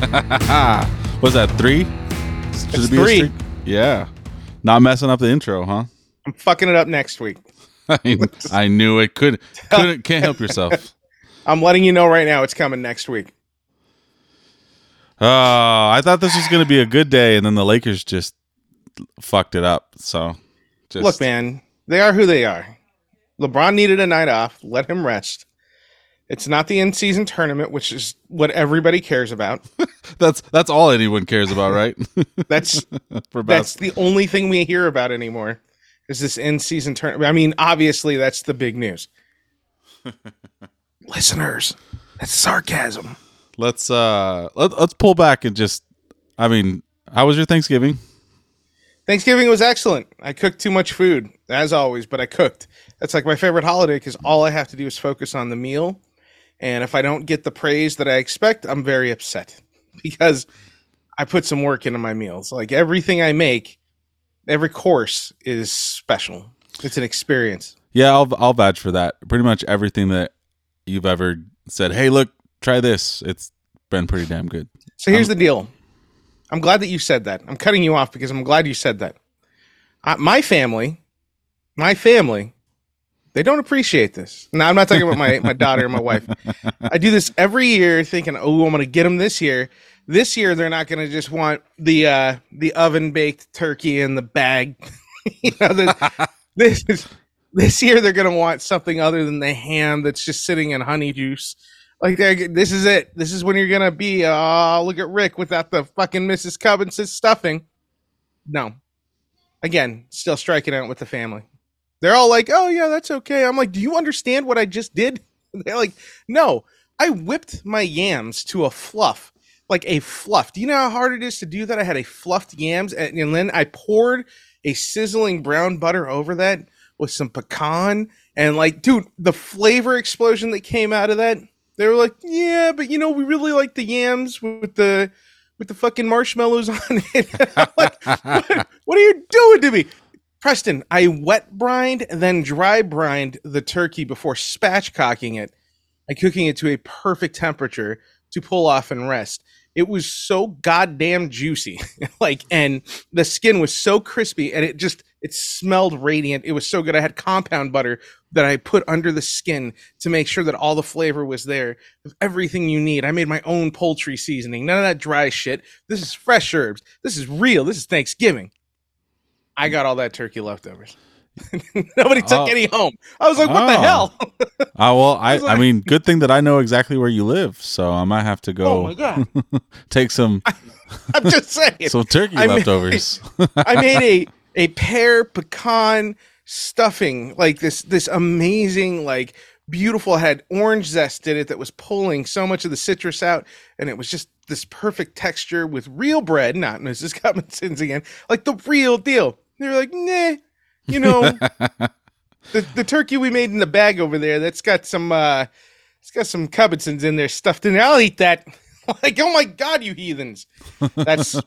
Was that three? Should it be a three. streak? Yeah. Not messing up the intro, huh? I'm fucking it up next week. I, I knew it. Could couldn't can't help yourself. I'm letting you know right now it's coming next week. Oh, I thought this was going to be a good day, and then the Lakers just fucked it up. So, just, Look, man, they are who they are. LeBron needed a night off. Let him rest. It's not the in-season tournament, which is what everybody cares about. that's that's all anyone cares about, right? That's For that's the only thing we hear about anymore. Is this in-season tournament? I mean, obviously that's the big news. Listeners, that's sarcasm. let's uh let, let's pull back and just. I mean, how was your Thanksgiving? Thanksgiving was excellent. I cooked too much food, as always, but I cooked. That's like my favorite holiday because all I have to do is focus on the meal. And if I don't get the praise that I expect, I'm very upset because I put some work into my meals. Like everything I make, every course is special. It's an experience. Yeah, I'll I'll vouch for that. Pretty much everything that you've ever said, "Hey, look, try this." It's been pretty damn good. So here's the deal. I'm glad that you said that. I'm cutting you off because I'm glad you said that. Uh, my family, my family, they don't appreciate this. Now I'm not talking about my my daughter and my wife. I do this every year, thinking, "Oh, I'm going to get them this year." This year, they're not going to just want the uh, the oven baked turkey in the bag. you know, the, this is this year they're going to want something other than the ham that's just sitting in honey juice. Like this is it. This is when you're gonna be. Oh, look at Rick without the fucking Mrs. Cubbison's stuffing. No, again, still striking out with the family. They're all like, "Oh yeah, that's okay." I'm like, "Do you understand what I just did?" They're like, "No, I whipped my yams to a fluff, like a fluff. Do you know how hard it is to do that? I had a fluffed yams, and, and then I poured a sizzling brown butter over that with some pecan, and like, dude, the flavor explosion that came out of that they were like, "Yeah, but you know, we really like the yams with the with the fucking marshmallows on it." Like, what, what are you doing to me, Preston? I wet brined then dry brined the turkey before spatchcocking it and cooking it to a perfect temperature to pull off and rest. It was so goddamn juicy, like, and the skin was so crispy, and it just it smelled radiant. It was so good. I had compound butter that I put under the skin to make sure that all the flavor was there of everything you need. I made my own poultry seasoning. None of that dry shit. This is fresh herbs. This is real. This is Thanksgiving. I got all that turkey leftovers. Nobody took Oh. any home. I was like, what the Oh. hell? Oh well, I, I, like- mean, good thing that I know exactly where you live, so I might have to oh go my god. take some I'm just saying. some turkey I leftovers. I made a a pear pecan stuffing, like this this amazing, like beautiful had orange zest in it that was pulling so much of the citrus out, and it was just this perfect texture with real bread, not Mrs. Cubbison's again, like the real deal. They were like, nah, you know, the the turkey we made in the bag over there, that's got some uh it's got some Cubbisons in there stuffed in there. I'll eat that. like, oh my god, you heathens. That's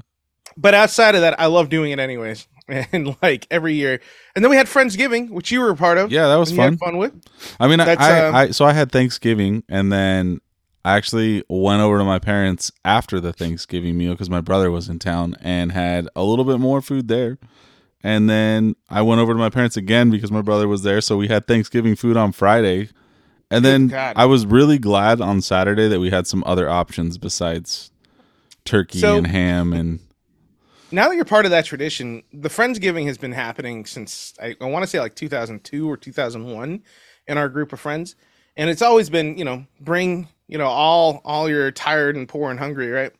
but outside of that, I love doing it anyways. And like every year. And then we had Friendsgiving, which you were a part of. yeah, that was and you had fun. fun with. I mean, I, I, um, I so I had Thanksgiving, and then I actually went over to my parents after the Thanksgiving meal because my brother was in town and had a little bit more food there. And then I went over to my parents again because my brother was there, so we had Thanksgiving food on Friday. And then God. I was really glad on Saturday that we had some other options besides turkey So- and ham and Now that you're part of that tradition, the Friendsgiving has been happening since I, I want to say like 2002 or 2001 in our group of friends. And it's always been, you know, bring, you know, all all your tired and poor and hungry, right?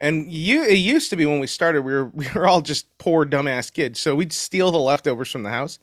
And you it used to be when we started, we were we were all just poor dumbass kids. So we'd steal the leftovers from the house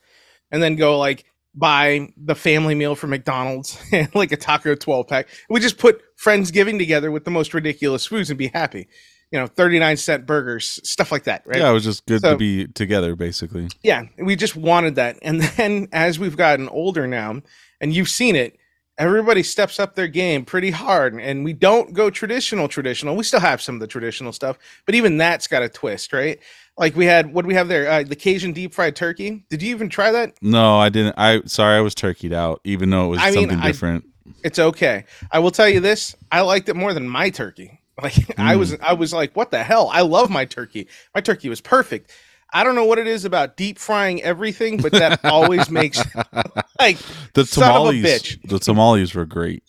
and then go like buy the family meal from McDonald's and like a taco 12 pack. We just put friends giving together with the most ridiculous foods and be happy. You know, 39 cent burgers, stuff like that, right? Yeah, it was just good So- to be together, basically. Yeah, we just wanted that. And then as we've gotten older now, and you've seen it, everybody steps up their game pretty hard. And we don't go traditional, traditional. We still have some of the traditional stuff, but even that's got a twist, right? Like we had, what do we have there? Uh, the Cajun deep fried turkey. Did you even try that? No, I didn't. I sorry, I was turkeyed out, even though it was I mean, something I- different. It's okay. I will tell you this: I liked it more than my turkey. Like I was, I was like, "What the hell?" I love my turkey. My turkey was perfect. I don't know what it is about deep frying everything, but that always makes like the son of a tamales, bitch. the tamales were great.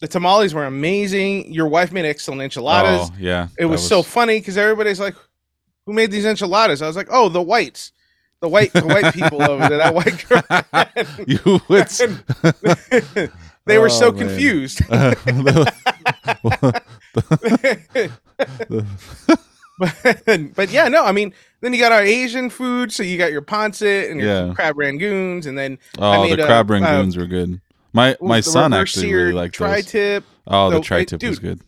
the tamales were amazing. Your wife made excellent enchiladas. Oh yeah, it that was, so funny because everybody's like, "Who made these enchiladas?" I was like, "Oh, the whites, the white, the white people over there, that white girl." you would. they were Oh, so man. confused. but, but yeah, no, I mean, then you got our Asian food. So you got your pancit and your Yeah. crab rangoons, and then oh, made the a- crab uh, rangoons were good. My my son actually really liked tri-tip. Oh, the tri tip was good.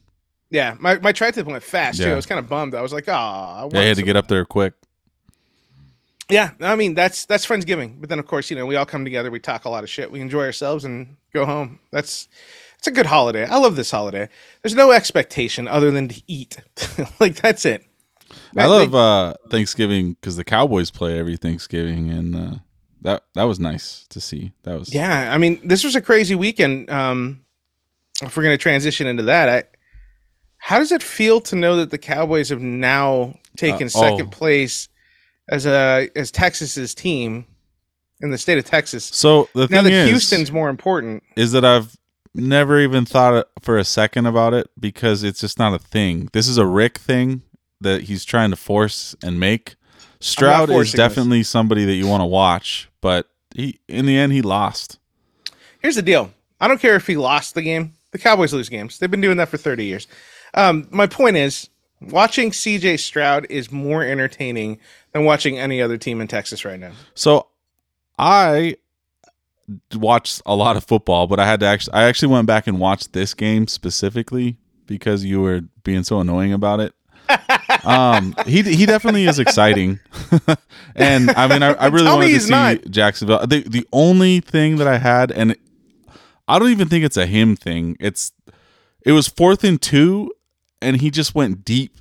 Yeah, my, my tri-tip went fast too. I was kind of bummed. I was like, ah, Yeah, he had to get up there quick. Yeah, I mean that's that's Friendsgiving. But then of course, you know, we all come together, we talk a lot of shit, we enjoy ourselves and go home. That's it's a good holiday. I love this holiday. There's no expectation other than to eat. like that's it. I love uh, Thanksgiving because the Cowboys play every Thanksgiving, and uh, that that was nice to see. That was Yeah, I mean, this was a crazy weekend. Um, if we're going to transition into that, I, how does it feel to know that the Cowboys have now taken Uh, second oh. place as a as Texas's team in the state of Texas? So the Now that is, Houston's more important. is that I've never even thought for a second about it because it's just not a thing. This is a Rick thing that he's trying to force and make. Stroud is forcing this. definitely somebody that you want to watch, but he in the end he lost. Here's the deal. I don't care if he lost the game. The Cowboys lose games. They've been doing that for 30 years. Um, my point is, watching CJ Stroud is more entertaining than watching any other team in Texas right now. So I watched a lot of football, but I had to actually I actually went back and watched this game specifically because you were being so annoying about it. um, he he definitely is exciting, and I mean I, I really wanted to see not. Jacksonville. The the only thing that I had, and I don't even think it's a him thing. It's it was fourth and two, and he just went deep,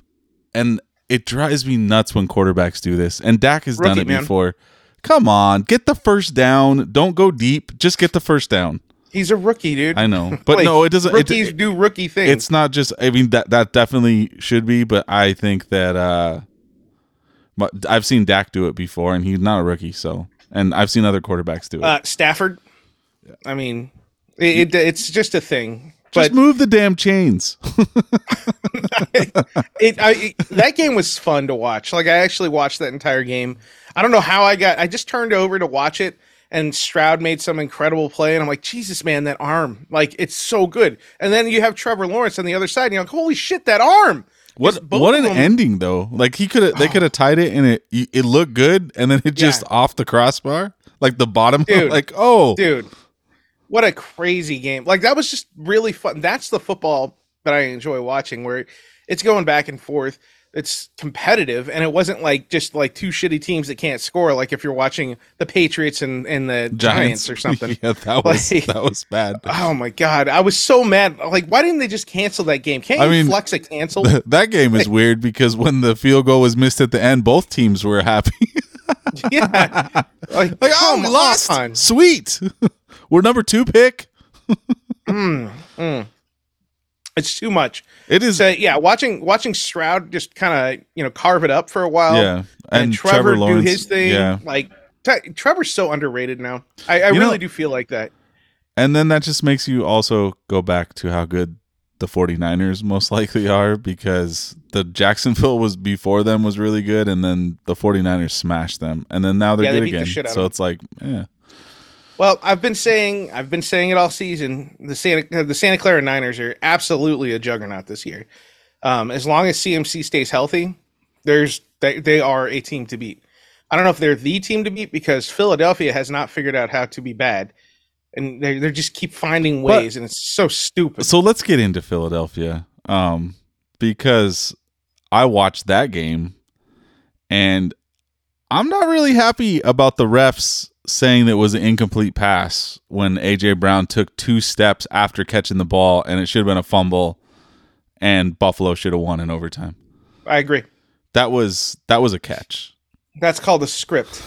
and it drives me nuts when quarterbacks do this. And Dak has done it man. before. Come on, get the first down. Don't go deep. Just get the first down. He's a rookie, dude. I know, but Like, no, it doesn't. It, Rookies do rookie things. it's not just. I mean that that definitely should be, but I think that uh, I've seen Dak do it before, and he's not a rookie. So, and I've seen other quarterbacks do it. uh, Stafford. I mean, it, it, it's just a thing. just But move the damn chains. it, I, it that game was fun to watch. Like I actually watched that entire game. I don't know how I got. I just turned over to watch it, and Stroud made some incredible play, and I'm like, Jesus, man, that arm, like it's so good. And then you have Trevor Lawrence on the other side, and you're like, Holy shit, that arm! What what an them- ending though! Like he could have they oh. could have tied it and it it looked good, and then it just Yeah. off the crossbar, like the bottom. Dude. like oh, dude what a crazy game like that was just really fun that's the football that i enjoy watching where it's going back and forth it's competitive and it wasn't like just like two shitty teams that can't score like if you're watching the patriots and, and the giants, or something yeah, that was Like- that was bad. oh my god i was so mad like why didn't they just cancel that game can't I you mean- flex a cancel that game is weird because when the field goal was missed at the end, both teams were happy. yeah like, like, oh, we lost. on. Sweet. We're number two pick. Mm, mm. it's too much It is. so yeah watching watching stroud just kind of you know carve it up for a while yeah. and, Trevor, Lawrence. do his thing. Yeah. Like Tre- Trevor's so underrated now. I, I really know- do feel like that. And then that just makes you also go back to how good the 49ers most likely are because the Jacksonville was before them was really good and then the 49ers smashed them and then now they're Yeah, good beat the again. of So it's like, yeah. Well, I've been saying I've been saying it all season. The Santa the Santa Clara Niners are absolutely a juggernaut this year. Um, as long as CMC stays healthy, there's they, they are a team to beat. I don't know if they're the team to beat because Philadelphia has not figured out how to be bad, and they they just keep finding But- ways, and it's so stupid. So let's get into Philadelphia, um, because I watched that game, and I'm not really happy about the refs saying that it was an incomplete pass when AJ Brown took two steps after catching the ball, and it should have been a fumble, and Buffalo should have won in overtime. I agree. That was that was a catch. That's called a script.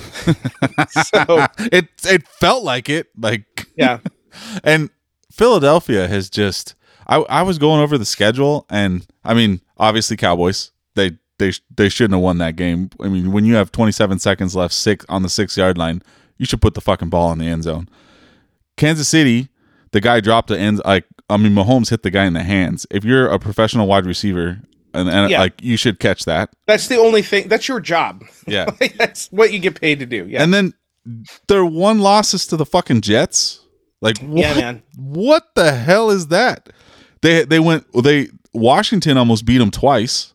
so it it felt like it, like yeah, and Philadelphia has just I I was going over the schedule and I mean obviously Cowboys they they they shouldn't have won that game. I mean when you have 27 seconds left six on the 6 yard line, you should put the fucking ball in the end zone. Kansas City, the guy dropped the end like I mean Mahomes hit the guy in the hands. If you're a professional wide receiver and, and Yeah. like you should catch that. that's the only thing. That's your job. Yeah. that's what you get paid to do. Yeah, And then their one losses to the fucking Jets. Like what, yeah, man. what the hell is that? They they went they Washington almost beat them twice,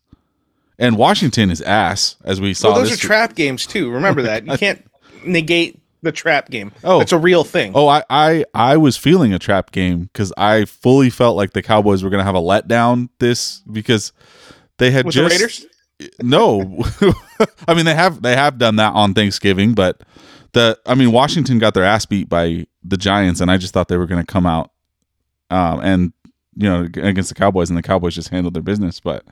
and Washington is ass as we saw. Well, those are trap games too. Remember oh that you can't negate the trap game. Oh. it's a real thing. Oh, I I I was feeling a trap game because I fully felt like the Cowboys were going to have a letdown this because they had with just the Raiders. no. I mean they have they have done that on Thanksgiving, but the I mean Washington got their ass beat by the Giants, and I just thought they were going to come out um, and you know against the Cowboys, and the Cowboys just handled their business. But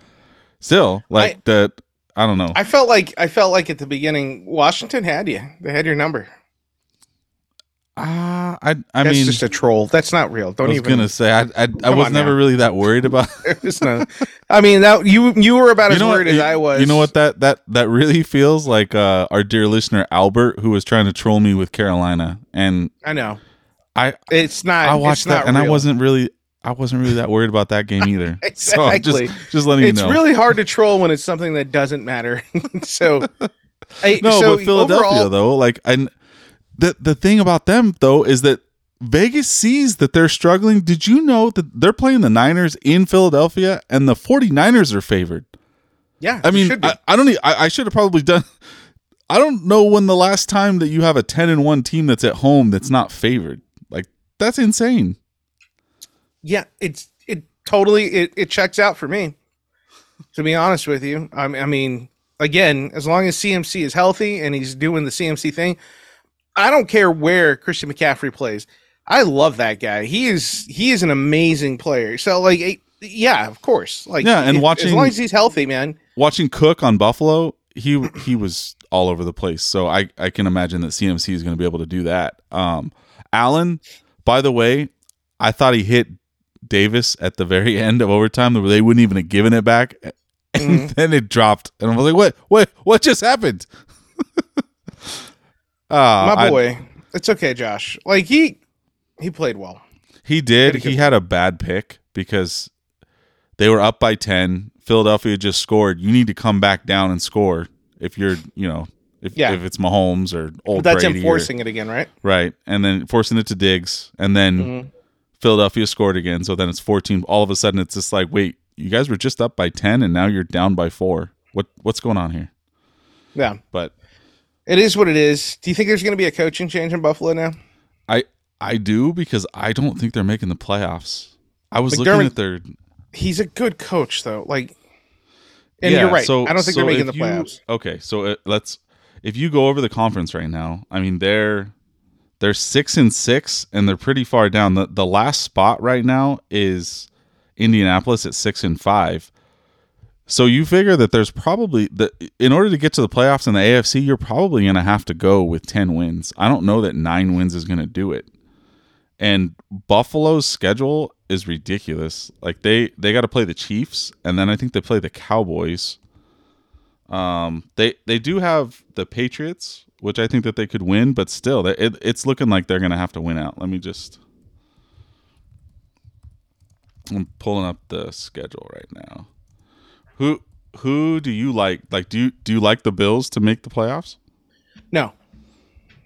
still, like I- the I don't know. I felt like I felt like at the beginning Washington had you. They had your number. Ah, I I That's mean, just a troll. That's not real. Don't I was even. gonna say I I, I was never now. really that worried about. It's not- I mean, that you you were about as worried as you, I was. You know what that that that really feels like? Uh, our dear listener Albert, who was trying to troll me with Carolina, and I know. I It's not. I watched that, and I wasn't really I wasn't really that worried about that game either. So Exactly. just just letting It's you know. It's really hard to troll when it's something that doesn't matter. so, I, no, so but Philadelphia overall- though, like and the the thing about them though is that Vegas sees that they're struggling. Did you know that they're playing the Niners in Philadelphia and the 49ers are favored? yeah. I mean. I, I don't. I, I should have probably done. I don't know when the last time that you have a ten and one team that's at home that's not favored. Like that's insane. yeah, it's it totally it, it checks out for me. To be honest with you, I, I mean, again, as long as CMC is healthy and he's doing the CMC thing, I don't care where Christian McCaffrey plays. I love that guy. He is he is an amazing player. So like, yeah, of course. Like, Yeah, and if- as watching- long as he's healthy, man. Watching Cook on Buffalo, he he was all over the place. So I I can imagine that CMC is going to be able to do that. Um, Allen, by the way, I thought he hit Davis at the very end of overtime. They wouldn't even have given it back, and then it dropped, and I was like, "What? What? What just happened?" Uh, My I- boy, it's okay, Josh. Like he he played well. He did. Pretty He had a bad pick because they were up by 10. Philadelphia just scored. You need to come back down and score if you're, you know, if, Yeah. if it's Mahomes or old That's Brady. him or- it again, right? right. And then forcing it to Diggs. And then Mhm. Philadelphia scored again. So then it's 14. All of a sudden it's just like, wait, you guys were just up by 10 and now you're down by four. What What's going on here? Yeah, But it is what it is. Do you think there's going to be a coaching change in Buffalo now? I I do because I don't think they're making the playoffs. I was looking at their He's a good coach, though. Like, and Yeah, you're right. so- I don't think so they're making the you- playoffs. Okay, so uh, let's if you go over the conference right now, I mean they're they're six and six, and they're pretty far down. the The last spot right now is Indianapolis at six and five. So you figure that there's probably that in order to get to the playoffs in the AFC, you're probably going to have to go with ten wins. I don't know that nine wins is going to do it. And Buffalo's schedule is ridiculous. Like they they got to play the Chiefs, and then I think they play the Cowboys. Um, they they do have the Patriots, which I think that they could win, but still, it, it's looking like they're gonna have to win out. Let me just. I'm pulling up the schedule right now. Who who do you like? Like, do you do you like the Bills to make the playoffs? No,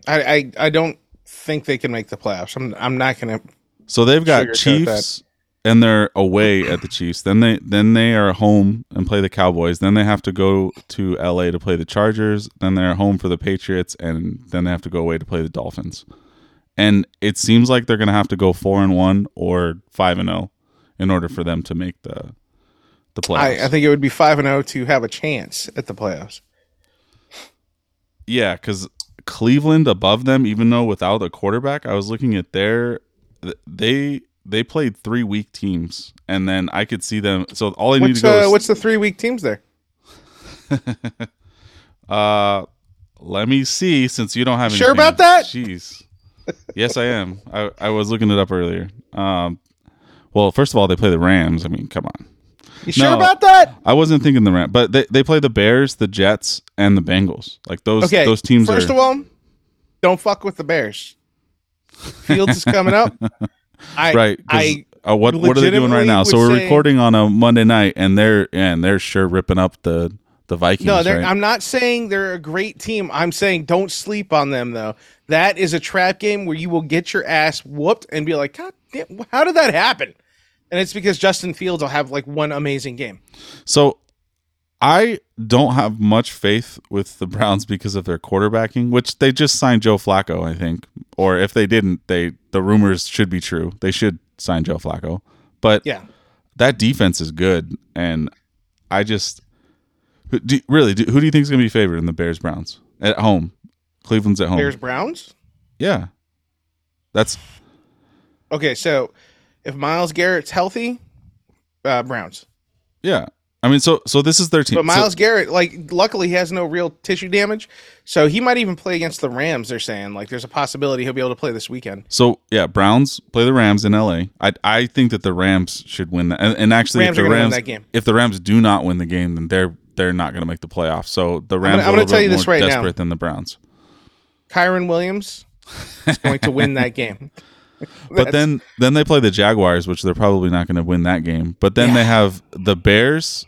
I, I I don't think they can make the playoffs. I'm I'm not going to. So they've got Chiefs and they're away at the Chiefs. Then they then they are home and play the Cowboys. Then they have to go to LA to play the Chargers. Then they're home for the Patriots, and then they have to go away to play the Dolphins. And it seems like they're going to have to go four and one or five and zero in order for them to make the the playoffs. I, I think it would be five and zero to have a chance at the playoffs. Yeah, because Cleveland above them, even though without a quarterback, I was looking at their they they played three weak teams, and then I could see them. So all I need to go uh, is what's the three week teams there? uh, let me see. Since you don't have any Sure about that? Jeez, yes, I am. I I was looking it up earlier. Um, well, first of all, they play the Rams. I mean, come on. You sure No. about that? I wasn't thinking the Rams, but they, they play the Bears, the Jets, and the Bengals. Like those Okay, those teams First are of all, don't fuck with the Bears. Fields is coming up. I, right. 'cause, I uh, what what are they doing right legitimately now? So would we're say- recording on a Monday night, and they're and they're sure ripping up the the Vikings. no, they're, right? I'm not saying they're a great team. I'm saying don't sleep on them though. That is a trap game where you will get your ass whooped and be like, God damn, how did that happen? And it's because Justin Fields will have like one amazing game. So I don't have much faith with the Browns because of their quarterbacking, which they just signed Joe Flacco, I think. Or if they didn't, they the rumors should be true. They should sign Joe Flacco. But Yeah. that defense is good, and I just who- do, really do, who do you think is going to be favored in the Bears Browns at home? Cleveland's at home. Bears Browns. Yeah, that's Okay, so if Myles Garrett's healthy, uh, Browns. yeah. I mean, so so this is their team. But So- Myles Garrett, like, luckily he has no real tissue damage, so he might even play against the Rams. They're saying like there's a possibility he'll be able to play this weekend. So yeah, Browns play the Rams in LA. I I think that the Rams should win that. And, and actually, Rams if the Rams that game. if the Rams do not win the game, then they're they're not going to make the playoffs. So the Rams I'm a gonna little tell you this more right now. desperate than the Browns. Kyren Williams is going to win that game. But then then they play the Jaguars, which they're probably not going to win that game. But then Yeah. they have the Bears.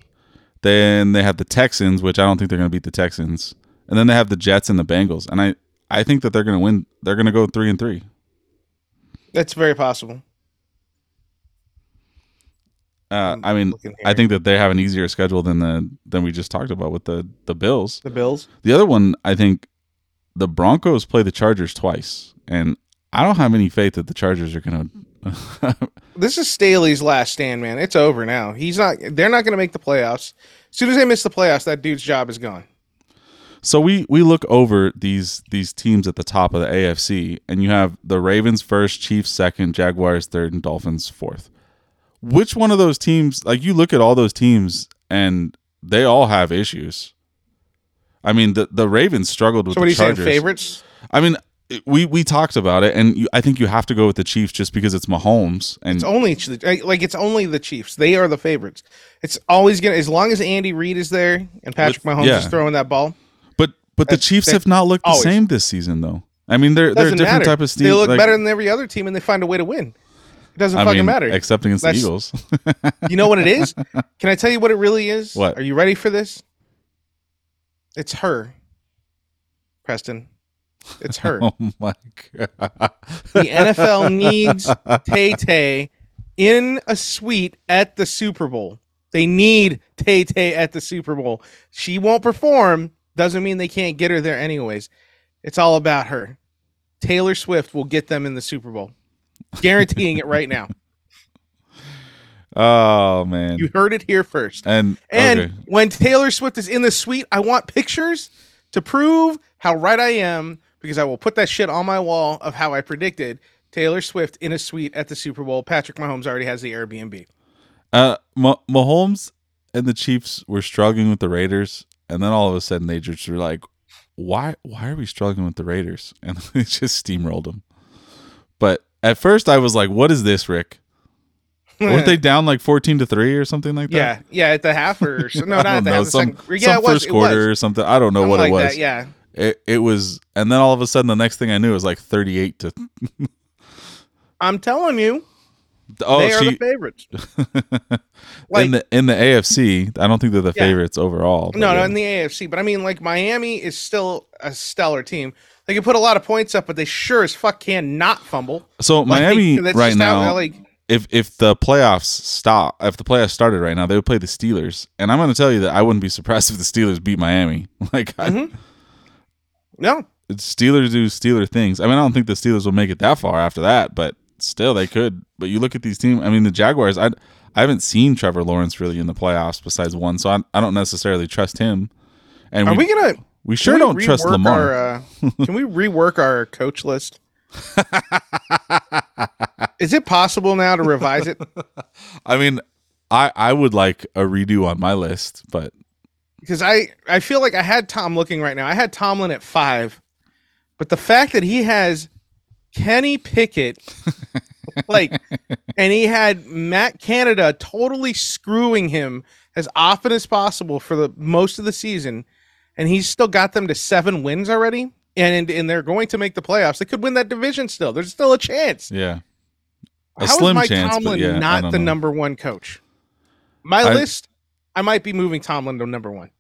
Then they have the Texans, which I don't think they're going to beat the Texans. And then they have the Jets and the Bengals. And I I think that they're going to win. They're going to go three and three. That's very possible. Uh, I'm mean, I think that they have an easier schedule than the than we just talked about with the the Bills. The Bills. The other one, I think, the Broncos play the Chargers twice, and I don't have any faith that the Chargers are going to. This is Staley's last stand, man. It's over now. He's not. They're not going to make the playoffs. As soon as they miss the playoffs, that dude's job is gone. so we we look over these these teams at the top of the AFC, and you have the Ravens first, Chiefs second, Jaguars third, and Dolphins fourth. Which one of those teams? Like you look at all those teams, and they all have issues. I mean, the the Ravens struggled with So what are the you saying? Chargers. Favorites? I mean, we we talked about it, and you, I think you have to go with the Chiefs just because it's Mahomes, and It's only like it's only the Chiefs. They are the favorites. It's always gonna as long as Andy Reid is there and Patrick With- Mahomes yeah. is throwing that ball. but but the Chiefs have not looked the always. same this season, though. I mean, they're they're a different matter. type of team. They look like- better than every other team, and they find a way to win. It doesn't I fucking mean, matter. except against That's- the Eagles. You know what it is? Can I tell you what it really is? What? Are you ready for this? It's her, Preston. It's her. oh my god! the NFL needs Tay Tay in a suite at the Super Bowl. They need Tay Tay at the Super Bowl. She won't perform. Doesn't mean they can't get her there anyways. It's all about her. Taylor Swift will get them in the Super Bowl. Guaranteeing it right now. Oh man! You heard it here first. and And okay. when Taylor Swift is in the suite, I want pictures to prove how right I am because I will put that shit on my wall of how I predicted Taylor Swift in a suite at the Super Bowl. Patrick Mahomes already has the Airbnb. uh, Mah- Mahomes and the Chiefs were struggling with the Raiders, and then all of a sudden they just were like, "Why? Why are we struggling with the Raiders?" And they just steamrolled them. But at first, I was like, "What is this, Rick?" Weren't they down like fourteen to three or something like that? yeah, yeah, at the half or so, no, not at the know, half. The some, second, yeah, some it was first quarter was. or something. I don't know Something what like it was. That, yeah, It it was, and then all of a sudden, the next thing I knew it was like thirty-eight to. I'm telling you, Oh, they are she the favorites. Like- in the in the AFC. I don't think they're the Yeah. favorites overall. No, no, in the AFC, but I mean, like Miami is still a stellar team. They can put a lot of points up, but they sure as fuck can not fumble. so Like, Miami that's right now, like if if the playoffs stop, if the playoffs started right now, they would play the Steelers, and I'm going to tell you that I wouldn't be surprised if the Steelers beat Miami. Like, I, Mhm. No, Steelers do Steeler things. I mean, I don't think the Steelers will make it that far after that, but still, they could. But you look at these teams. I mean, the Jaguars. I I haven't seen Trevor Lawrence really in the playoffs besides one, so I, I don't necessarily trust him. And are we, we gonna? we sure can don't trust Lamar. Our, uh, can we rework our coach list? Is it possible now to revise it? I mean, I I would like a redo on my list, but Because I I feel like I had Tom looking right now. I had Tomlin at five, but the fact that he has Kenny Pickett, like, and he had Matt Canada totally screwing him as often as possible for the most of the season, and he's still got them to seven wins already. And, and they're going to make the playoffs. They could win that division still. There's still a chance. yeah, a How is slim Mike chance. Tomlin yeah, not the know. number one coach? My I- list, I might be moving Tomlin to number one.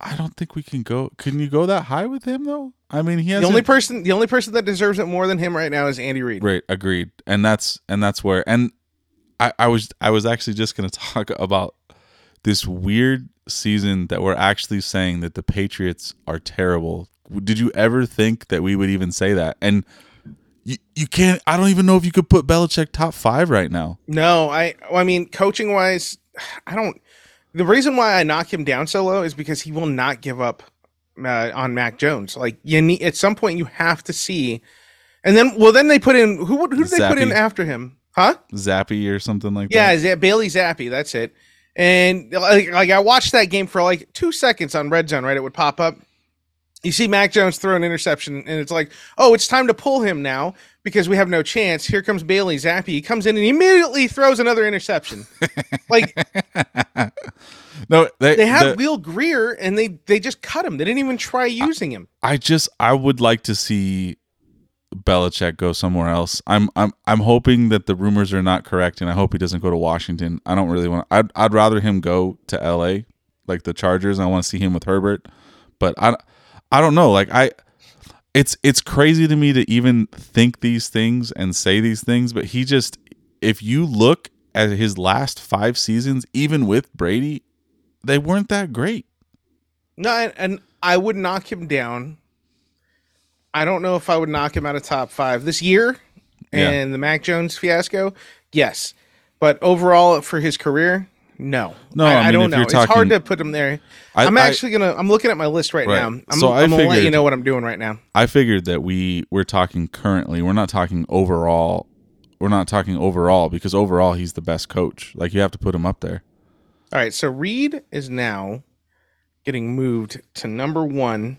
I don't think we can go. Can you go that high with him though? I mean, he has The only person, the only person that deserves it more than him right now is Andy Reid. Right, agreed. And that's and that's where and I, I was I was actually just gonna talk about this weird season that we're actually saying that the Patriots are terrible. Did you ever think that we would even say that? And you, you can't I don't even know if you could put Belichick top five right now. No, I, I mean, coaching wise, I don't. The reason why I knock him down so low is because he will not give up uh, on Mac Jones. Like you need at some point you have to see, and then well then they put in who who did they put in after him? Huh? Zappe or something like that. Yeah, that. that Bailey Zappe? That's it. And like, like I watched that game for like two seconds on Red Zone. Right, it would pop up. You see Mac Jones throw an interception, and it's like, oh, it's time to pull him now because we have no chance. Here comes Bailey Zappe. He comes in and immediately throws another interception. like No, they, they had the- Will Grier, and they they just cut him. They didn't even try using him. I just I would like to see Belichick go somewhere else. I'm I'm I'm hoping that the rumors are not correct, and I hope he doesn't go to Washington. I don't really want. I'd I'd rather him go to L.A. like the Chargers. I want to see him with Herbert, but I I don't know. Like I, it's it's crazy to me to even think these things and say these things. But he just, if you look at his last five seasons, even with Brady, they weren't that great. No, and, and I would knock him down. I don't know if I would knock him out of top five this year. Yeah. And the Mac Jones fiasco, yes, but overall for his career, no. No, I I, mean, don't know. you're It's hard to put him there. I, I'm I- actually gonna. I'm looking at my list right, Right. now. I'm, So I I'm gonna let you know what I'm doing right now. I figured that we we're talking currently. We're not talking overall. We're not talking overall because overall he's the best coach. Like you have to put him up there. All right, so Reid is now getting moved to number one.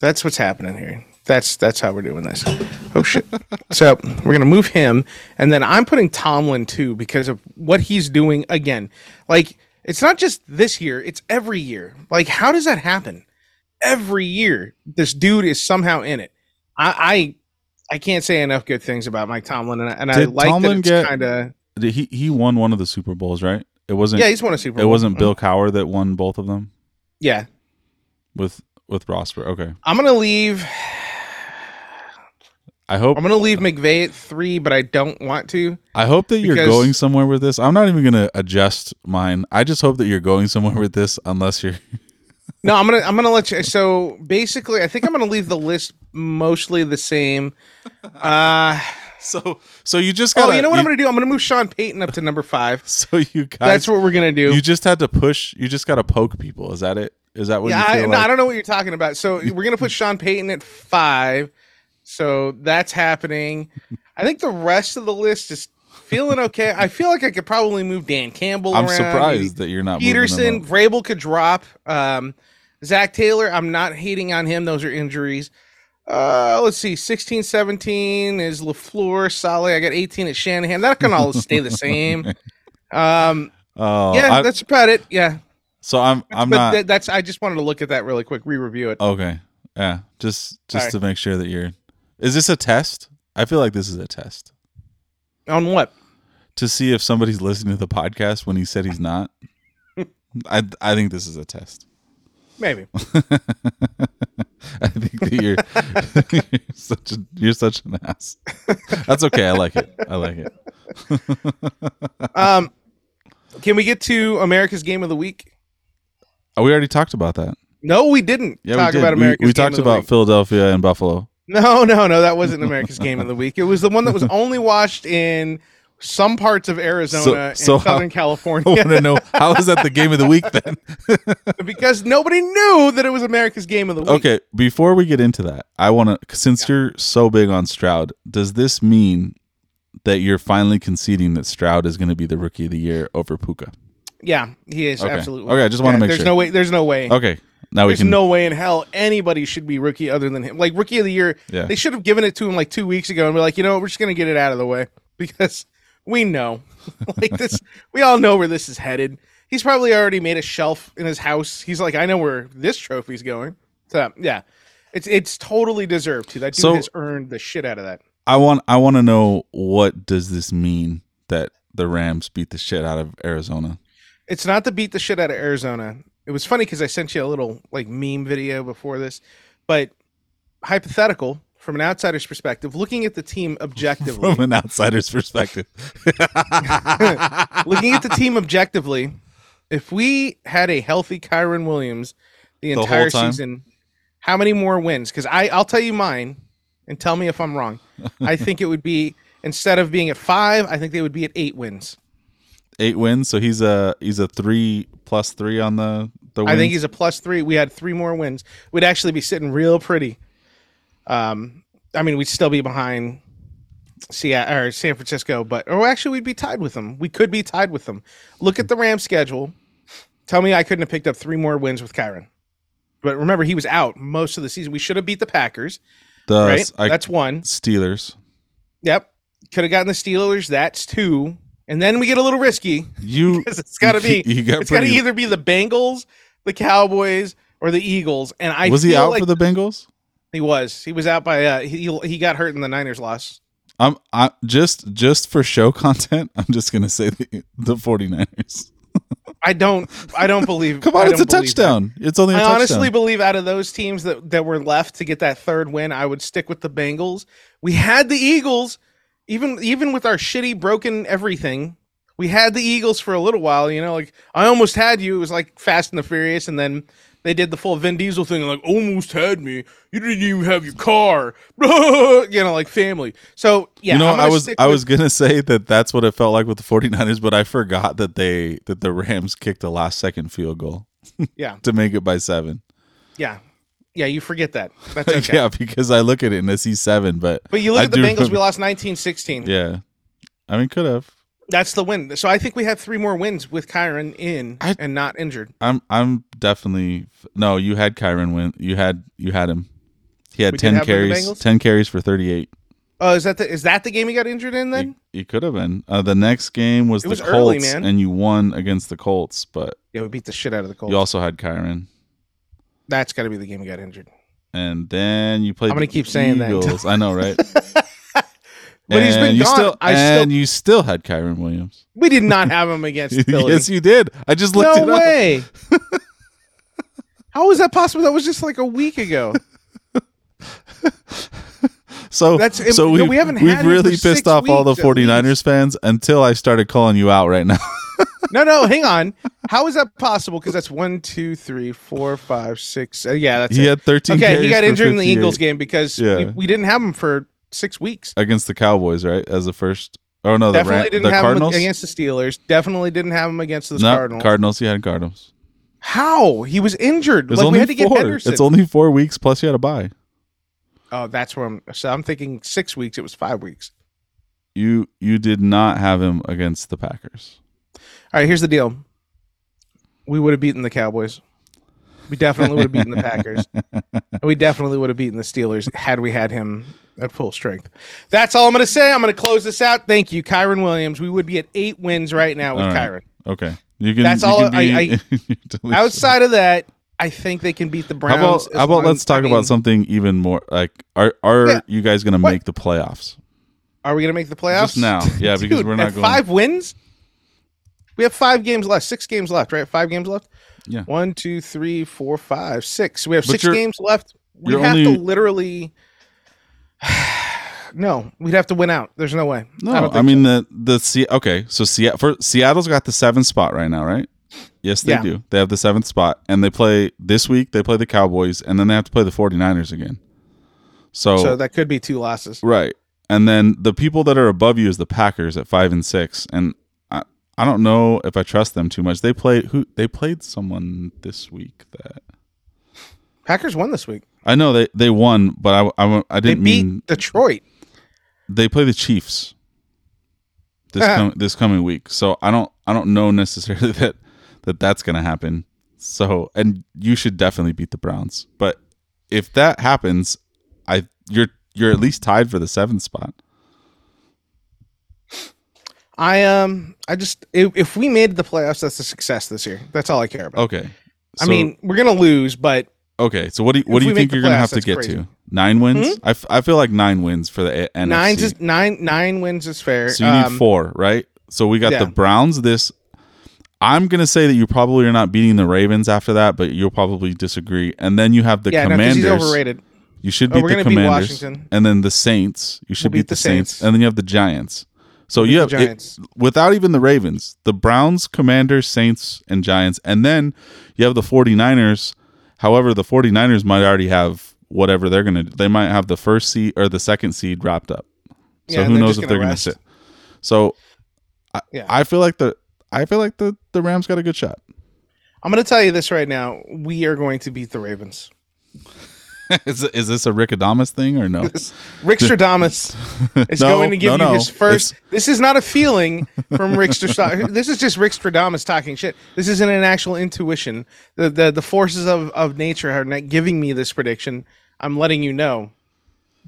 That's what's happening here. That's that's how we're doing this. Oh shit! so we're gonna move him, and then I'm putting Tomlin too because of what he's doing again. Like it's not just this year; it's every year. Like how does that happen? Every year, this dude is somehow in it. I I, I can't say enough good things about Mike Tomlin, and, I- and I like Tomlin that it's kind of He he won one of the Super Bowls, right? It wasn't. yeah. He's won a Super bowl. it Bowl. wasn't uh-huh. Bill Cowher that won both of them Yeah, with with Rosper. Okay, I'm gonna leave. I hope I'm gonna leave McVay at three, but I don't want to. I hope that you're going somewhere with this. I'm not even gonna adjust mine. I just hope that you're going somewhere with this, unless you're. No, I'm gonna I'm gonna let you. So basically, I think I'm gonna leave the list mostly the same. Uh, So so you just got. oh, you know what I'm gonna do? I'm gonna move Sean Payton up to number five. So you guys. That's what we're gonna do. you just had to push. You just got to poke people. Is that it? Is that what yeah, you I, feel no. I don't know what you're talking about. So we're gonna put Sean Payton at five. So that's happening. I think the rest of the list is feeling okay. I feel like I could probably move Dan Campbell. I'm around, surprised that you're not Peterson. Vrabel could drop. Um, Zac Taylor, I'm not hating on him. Those are injuries. Uh, let's see. 16, 17 is LaFleur, Saleh. I got 18 at Shanahan. That can all stay the same. Um, Oh, yeah, I- that's about it. Yeah. so I'm I'm but not that- that's, I just wanted to look at that really quick, re review it. okay. Yeah, just just to make sure that you're. Is this a test? I feel like this is a test On what? to see if somebody's listening to the podcast when he said he's not. I I think this is a test. Maybe. I think that you're, you're such a you're such an ass. That's okay. I like it. I like it. Um, can we get to America's Game of the Week? Oh, we already talked about that. No, we didn't Yeah, talk we did. about We- America's we, Game talked of the about Week. Philadelphia and Buffalo. No, no, no, that wasn't America's Game of the Week. It was the one that was only watched in some parts of Arizona so and how- Southern I want California to know how is that the game of the week then? because nobody knew that it was America's Game of the Week. Okay, before we get into that, I want to since you're so big on Stroud, does this mean that you're finally conceding that Stroud is going to be the rookie of the year over Puka? Yeah, he is Okay. absolutely. Okay, I just wanna make there's sure. no way. There's no way. Okay, now we There's can. no way in hell anybody should be rookie other than him. Like rookie of the year, Yeah. they should have given it to him like two weeks ago and be like, you know, we're just gonna get it out of the way because we know, like this, we all know where this is headed. He's probably already made a shelf in his house. He's like, I know where this trophy's going. So yeah, it's it's totally deserved too. That dude So- has earned the shit out of that. I want. I want to know what does this mean that the Rams beat the shit out of Arizona? It's not to beat the shit out of Arizona. It was funny because I sent you a little like meme video before this, but hypothetical from an outsider's perspective, looking at the team objectively, From an outsider's perspective, looking at the team objectively, if we had a healthy Kyren Williams the whole entire season, how many more wins? Because I I'll tell you mine, and tell me if I'm wrong. I think it would be instead of being at five, I think they would be at eight wins. Eight wins. So he's a he's a three plus three on the the. Wins. I think he's a plus three. We had three more wins. We'd actually be sitting real pretty. Um, I mean, we'd still be behind Seattle or San Francisco, but or actually we'd be tied with them. We could be tied with them. Look at the Rams schedule. Tell me I couldn't have picked up three more wins with Kyren. But remember, he was out most of the season. We should have beat the Packers, the right? I- That's one. Steelers. Yep. Could have gotten the Steelers. That's two. And then we get a little risky You it's got to be. You got It's got to either be the Bengals, the Cowboys, or the Eagles. And I was he out like for the Bengals? He was. He was out by. Uh, he he got hurt in the Niners loss. I'm I just just for show content. I'm just gonna say the the 49ers. I don't. I don't believe. Come on, it's a believe that. touchdown. It's only a I touchdown. honestly believe out of those teams that, that were left to get that third win, I would stick with the Bengals. We had the Eagles, even even with our shitty broken everything. We had the Eagles for a little while, you know. Like I almost had you. It was like Fast and the Furious, and then they did the full Vin Diesel thing, like almost had me. You didn't even have your car, you know, like family. So yeah, you know, I was I with- was gonna say that that's what it felt like with the 49ers, but I forgot that they that the Rams kicked a last second field goal yeah, to make it by seven. yeah, yeah. You forget that. That's okay. yeah, because I look at it and I see seven, but But you look I at the Bengals, remember- we lost 19-16. yeah, I mean, could have. That's the win. So I think we have three more wins with Kyren in I- and not injured. I'm I'm definitely no. You had Kyren win. You had you had him. He had We ten have him in the carries. Ten carries for thirty eight. Oh, is that the is that the game he got injured in then? You, could have been. Uh, the next game was It the was Colts, early, man. and you won against the Colts, but yeah, we beat the shit out of the Colts. you also had Kyren. That's got to be the game he got injured. And then you played. I'm gonna the keep saying that. I know, right? But he's been you gone. Still, I and still you still had Kyren Williams. we did not have him against Philly. yes, you did. I just looked no it up. way. How was that possible? That was just like a week ago. So That's- so we we haven't we've really pissed off all the 49ers fans until I started calling you out right now. No, no, hang on. How is that possible? Because that's one, two, three, four, five, six. Uh, yeah, that's he it. had 13 Okay, he got injured in the Eagles game because Yeah. we, we didn't have him for six weeks. against the Cowboys, right? As the first Oh no, the, Definitely Ram- didn't the have Cardinals. him against the Steelers. Definitely didn't have him against the no, Cardinals. Cardinals. He had Cardinals. How he was injured? It's Like we only had to get four. Henderson. It's only four weeks plus you had a bye. oh, that's where I'm. So I'm thinking six weeks. It was five weeks. You you did not have him against the Packers. All right, here's the deal. We would have beaten the Cowboys. We definitely would have beaten the Packers. And we definitely would have beaten the Steelers had we had him at full strength. That's all I'm going to say. I'm going to close this out. Thank you, Kyren Williams. We would be at eight wins right now with All right. Kyren. Okay, you can. That's you all can be- I- you Outside of that, I think they can beat the How Browns. about how about let's talk I mean, about something even more like are are Yeah. you guys going to make the playoffs? Are we going to make the playoffs Just now. Yeah, because Dude, we're not going five wins. We have five games left. Six games left, right? Five games left. Yeah. One, two, three, four, five, six. We have But six games left. We have only- to literally. no, we'd have to win out. There's no way. No, I, think mean the the Se- okay. So Seattle for Seattle's got the seventh spot right now, right? Yes, they Yeah. do. They have the seventh spot, and they play this week. They play the Cowboys, and then they have to play the 49ers again. So, so. so that could be two losses. right, and then the people that are above you is the Packers at five and six, and I don't know if I trust them too much. They played who they played someone this week that Packers won this week. I know they they won, but I I, I didn't beat mean Detroit. they play the Chiefs this ah. com- this coming week. So I don't I don't know necessarily that that that's going to happen. So and you should definitely beat the Browns. But if that happens, I you're you're at least tied for the seventh spot. I um I just if, if we made the playoffs, that's a success this year. That's all I care about. Okay. I mean, we're gonna lose, but okay. So what do you, what do you think you're going to have to get crazy. to? Nine wins? Hmm? I, f- I feel like nine wins for the A- NFC. nine is nine nine wins is fair. So you need Um, four, right? So we got yeah. the Browns this I'm gonna say that you probably are not beating the Ravens after that, but you'll probably disagree. And then you have the yeah, no, Commanders. he's overrated. You should Oh, beat we're the gonna beat Commanders, Washington. and then the Saints. You should We'll beat, the Saints. and then you have the Giants. So you have it- Giants. without even the Ravens, the Browns, Commanders, Saints, and Giants, and then you have the 49ers. However, the 49ers might already have whatever they're gonna. They might have the first seed or the second seed wrapped up. So Yeah, who knows if they're gonna sit? So I, Yeah. I feel like the I feel like the the Rams got a good shot. I'm gonna tell you this right now. We are going to beat the Ravens. is is this a Rickadamus thing or no? Rick Stradamus is No, going to give no, you no. his first. It's- This is not a feeling from Rick Stradamus. this is just Rick Stradamus talking shit. This isn't an actual intuition. The the, the forces of, of nature are not giving me this prediction. I'm letting you know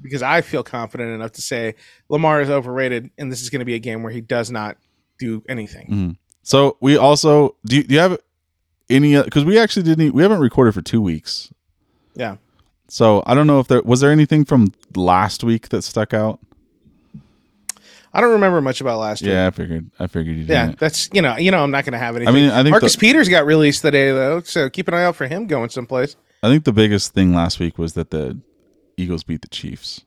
because I feel confident enough to say Lamar is overrated, and this is going to be a game where he does not do anything. Mm. So we also do. You, do you have any? Because we actually didn't. We haven't recorded for two weeks. Yeah. So I don't know if there was there anything from last week that stuck out. I don't remember much about last year. Yeah, I figured. I figured you Yeah, didn't. that's you know, you know, I'm not going to have anything. I mean, I think Marcus the- Peters got released today though, so keep an eye out for him going someplace. I think the biggest thing last week was that the Eagles beat the Chiefs.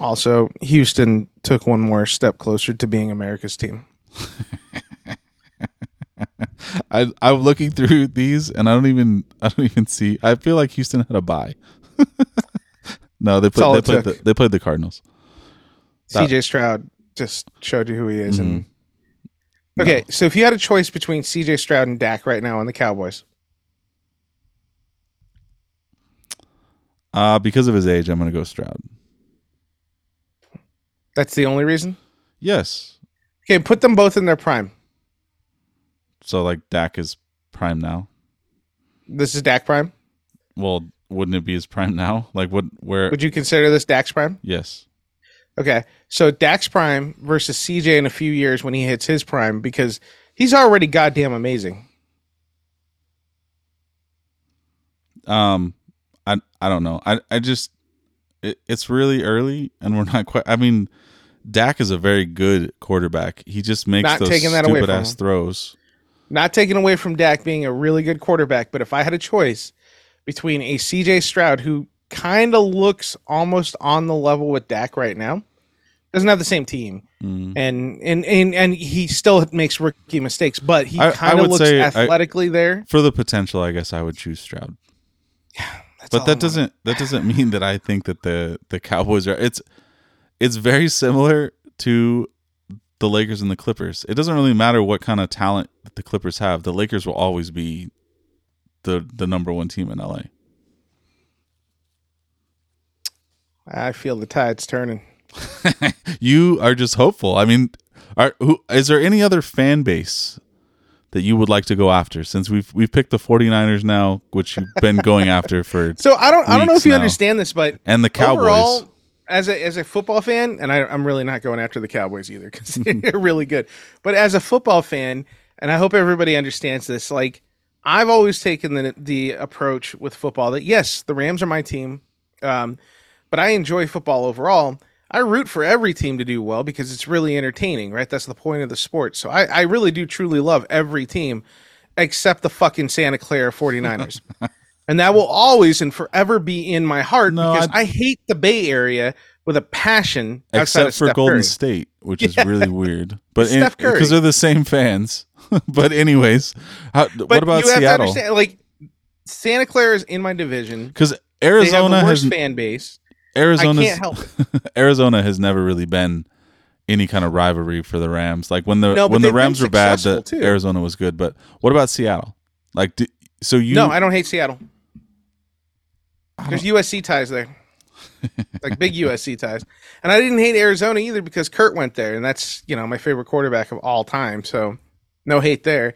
Also, Houston took one more step closer to being America's team. I I'm looking through these and I don't even I don't even see. I feel like Houston had a bye. no, they played they played the, they played the Cardinals. That- CJ Stroud just showed you who he is. And Mhm. okay, so if you had a choice between CJ Stroud and Dak right now on the Cowboys, Uh, because of his age, I'm going to go Stroud. that's the only reason. Yes. Okay, put them both in their prime. So like Dak is prime now. This is Dak prime. Well, wouldn't it be his prime now? Like what? Where? Would you consider this Dak's prime? yes. Okay, so Dak's prime versus CJ in a few years when he hits his prime because he's already goddamn amazing. Um, I I don't know. I I just it, it's really early, and we're not quite. I mean, Dak is a very good quarterback. He just makes Not those taking that away stupid ass him. throws. Not taking away from Dak being a really good quarterback, but if I had a choice between a CJ Stroud who kind of looks almost on the level with Dak right now, doesn't have the same team, Mm. and and and, and he still makes rookie mistakes, but he kind of looks say I- athletically there. For the potential, I guess I would choose Stroud. Yeah, but that doesn't that doesn't mean that I think that the the Cowboys are. It's it's very similar to the Lakers and the Clippers. It doesn't really matter what kind of talent the Clippers have. The Lakers will always be the the number one team in LA. I feel the tide's turning. you are just hopeful. I mean, are who is there any other fan base that you would like to go after since we've we've picked the 49ers now, which you've been going after for So I don't I don't know if you now. understand this, but and the Cowboys. Overall, as a as a football fan, and I, I'm really not going after the Cowboys either because they're really good. But as a football fan, and I hope everybody understands this, like I've always taken the the approach with football that yes, the Rams are my team, um, but I enjoy football overall. I root for every team to do well because it's really entertaining, right? That's the point of the sport. So I, I really do truly love every team except the fucking Santa Clara 49ers. And that will always and forever be in my heart No, because I- I, hate the Bay Area with a passion. except for Steph Golden Curry. State, which is really weird. But because they're the same fans. but anyways, how, But what about you have to Seattle? understand, like Santa Clara is in my division. Because They have Arizona the worst has fan base. Arizona can't help it. Arizona has never really been any kind of rivalry for the Rams. Like when the No, when the Rams were bad, the. Arizona was good. But what about Seattle? Like, do, so you no, I don't hate Seattle. There's USC ties there, like big USC ties, and I didn't hate Arizona either because Kurt went there, and that's you know my favorite quarterback of all time. So no hate there.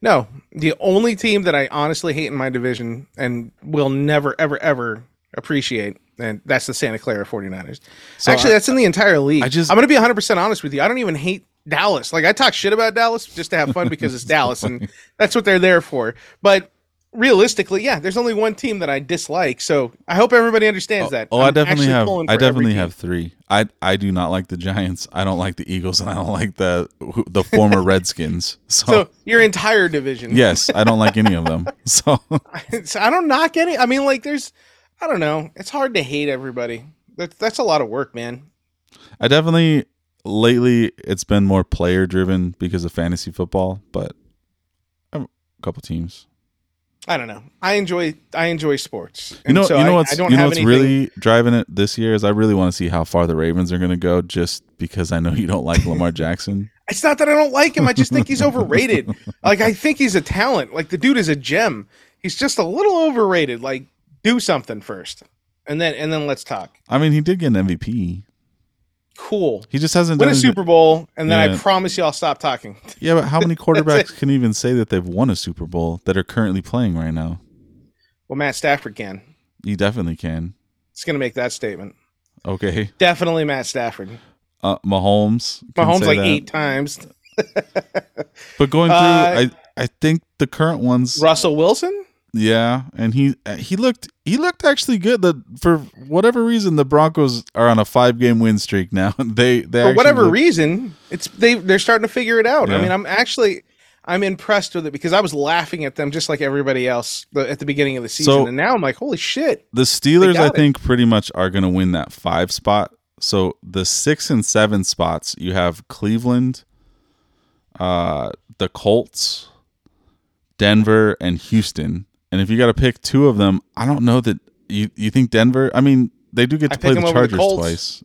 No, the only team that I honestly hate in my division and will never ever ever appreciate, and that's the Santa Clara 49ers. So Actually, I- that's in the entire league. I just- I'm going to be 100 percent honest with you. I don't even hate Dallas. Like I talk shit about Dallas just to have fun because it's Dallas, and that's what they're there for. But realistically, yeah, there's only one team that I dislike. So I hope everybody understands oh, that. Oh, I I'm definitely have. I definitely have three. I I do not like the Giants. I don't like the Eagles, and I don't like the the former Redskins. So, So your entire division. yes, I don't like any of them. So So I don't knock any. I mean, like, there's, I don't know. It's hard to hate everybody. That's that's a lot of work, man. I definitely lately it's been more player driven because of fantasy football, but um, a couple teams. I don't know. I enjoy I enjoy sports. You know, so you know I- what's I don't you know what's anything- really driving it this year is I really want to see how far the Ravens are going to go, just because I know you don't like Lamar Jackson. It's not that I don't like him. I just think he's overrated. like I think he's a talent. Like the dude is a gem. He's just a little overrated. Like do something first, and then and then let's talk. I mean, he did get an MVP. Cool. He just hasn't Win done a Super Bowl, and then I promise you I'll stop talking. Yeah, but how many quarterbacks can even say that they've won a Super Bowl that are currently playing right now? Well, Matt Stafford can. You definitely can. It's gonna make that statement. Okay, Definitely Matt Stafford. uh, Mahomes. Mahomes like that. eight times. But going through, Uh, I I think the current ones, Russell Wilson. Yeah, and he he looked he looked actually good. The for whatever reason, the Broncos are on a five game win streak now. they they For whatever look- reason, it's they they're starting to figure it out. I mean, I'm actually I'm impressed with it because I was laughing at them just like everybody else at the beginning of the season, So- and now I'm like, holy shit! the Steelers, I it. think, pretty much are going to win that five spot. So the six and seven spots, you have Cleveland, uh, the Colts, Denver, and Houston. And if you got to pick two of them, I don't know that you you think Denver. I mean, they do get I to play pick the the Chargers Colts. twice.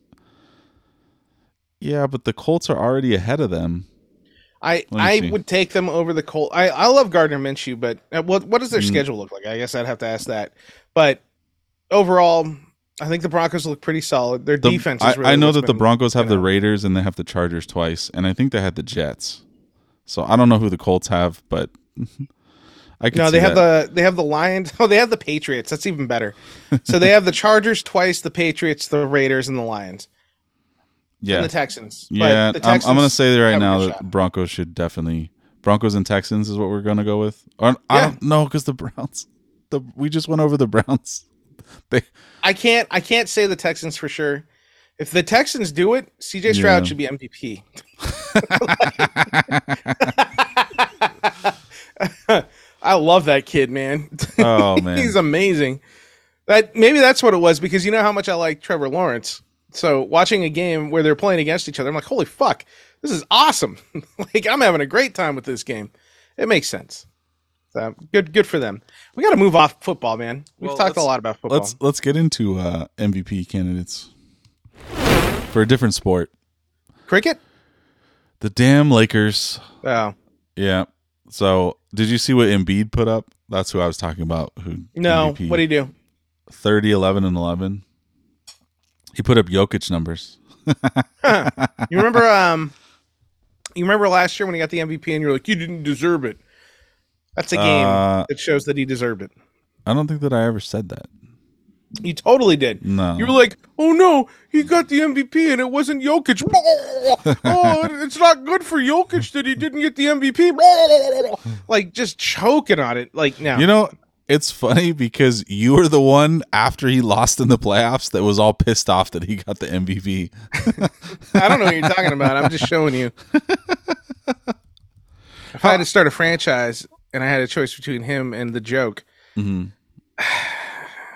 Yeah, but the Colts are already ahead of them. I I see. would take them over the Colts. I I love Gardner Minshew, but uh, what what does their Mm. schedule look like? I guess I'd have to ask that. But overall, I think the Broncos look pretty solid. Their The- defense I, is really I know what's that the Broncos have you the. Raiders and they have the Chargers twice, and I think they had the Jets. So I don't know who the Colts have, but I No, they have that. the they have the Lions. Oh, they have the Patriots. That's even better. so they have the Chargers twice, the Patriots, the Raiders, and the Lions, yeah and the Texans. But yeah. the I'm, I'm gonna say right now that shot. Broncos should definitely Broncos and Texans is what we're gonna go with. Or I Yeah. don't know because the Browns, the we just went over the Browns. They I can't I can't say the Texans for sure. If the Texans do it, CJ Stroud Yeah. should be MVP. I love that kid, man. oh man, He's amazing. That maybe that's what it was because you know how much I like Trevor Lawrence. So watching a game where they're playing against each other, I'm like, holy fuck, this is awesome. like I'm having a great time with this game. It makes sense. So good, good for them. We got to move off football, man. We've Well, talked a lot about football. let's let's get into uh, MVP candidates for a different sport. Cricket? The damn Lakers. Oh Yeah. So did you see what Embiid put up? That's who I was talking about. Who no, MVP. what do you do? 30, 11, and 11. He put up Jokic numbers. You remember? Um, you remember last year when he got the MVP and you're like, you didn't deserve it. That's a game Uh, that shows that he deserved it. I don't think that I ever said that. He totally did. No. You were like, oh no, he got the MVP and it wasn't Jokic. oh, it's not good for Jokic that he didn't get the MVP. like just choking on it. Like now. You know, it's funny because you were the one after he lost in the playoffs that was all pissed off that he got the MVP. I don't know what you're talking about. I'm just showing you. If I had to start a franchise and I had a choice between him and the joke. Mm-hmm.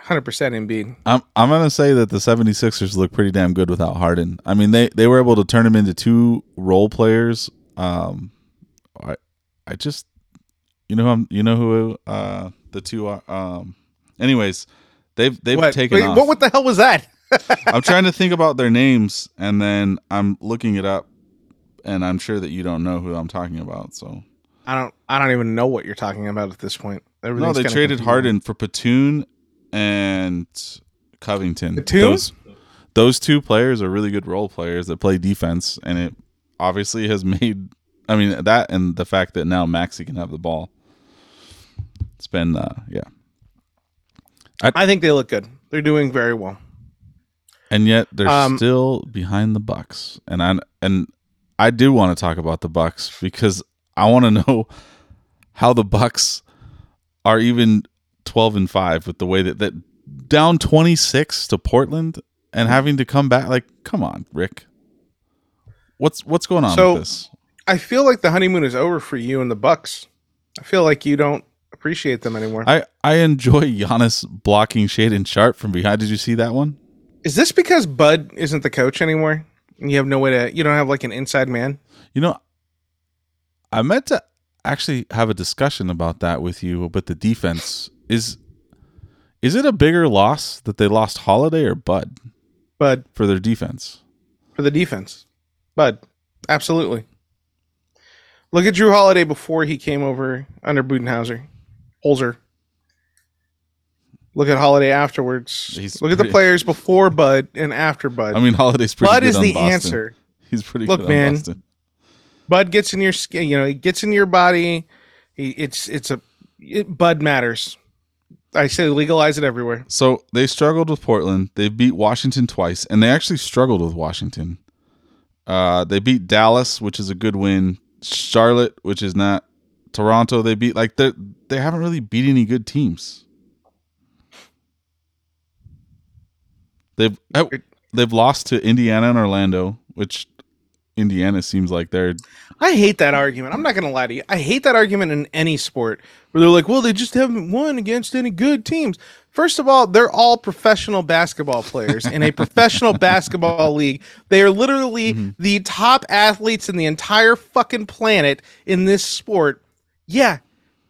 100% Embiid. I'm I'm going to say that the 76ers look pretty damn good without Harden. I mean, they they were able to turn him into two role players. Um I I just you know I'm you know who uh the two are um anyways, they've they've what? taken Wait, off. What what the hell was that? I'm trying to think about their names and then I'm looking it up and I'm sure that you don't know who I'm talking about, so I don't I don't even know what you're talking about at this point. No, they traded. Harden for Batum and Covington. Batum? Those those two players are really good role players that play defense, and it obviously has made. I mean that, and the fact that now Maxey can have the ball. It's been uh, yeah, I think they look good. They're doing very well. and yet they're Um, still behind the Bucks. And I and I do want to talk about the Bucks because I want to know how the Bucks are even twelve and five with the way that that down twenty six to Portland and mm-hmm. having to come back. Like, come on, Rick. What's what's going on So- with this? I feel like the honeymoon is over for you and the Bucks. I feel like you don't appreciate them anymore. I I enjoy Giannis blocking Shaedon Sharpe from behind. Did you see that one? is this because Bud isn't the coach anymore? And you have no way to. You don't have like an inside man. You know, I meant to actually have a discussion about that with you, but the defense is is it a bigger loss that they lost Holiday or Bud Bud for their defense? for the defense. Bud, absolutely. Look at Jrue Holiday before he came over under Budenhauser, Holzer. Look at Holiday afterwards. He's Look at the pretty- players before Bud and after Bud. I mean, Holiday's pretty good. Bud good is on the Boston. answer. He's pretty Look, good on man, Boston. Bud gets in your skin. You know, he gets in your body. He, it's it's a it, Bud matters. I say legalize it everywhere. So they struggled with Portland. They beat Washington twice, and they actually struggled with Washington. Uh, they beat Dallas, which is a good win. Charlotte, which is not. Toronto, they beat like they they haven't really beat any good teams. They've oh, they've lost to Indiana and Orlando, which Indiana seems like they're I hate that argument. I'm not going to lie to you. I hate that argument in any sport where they're like, well, they just haven't won against any good teams. First of all, they're all professional basketball players in a professional basketball league. They are literally Mm-hmm. the top athletes in the entire fucking planet in this sport. Yeah,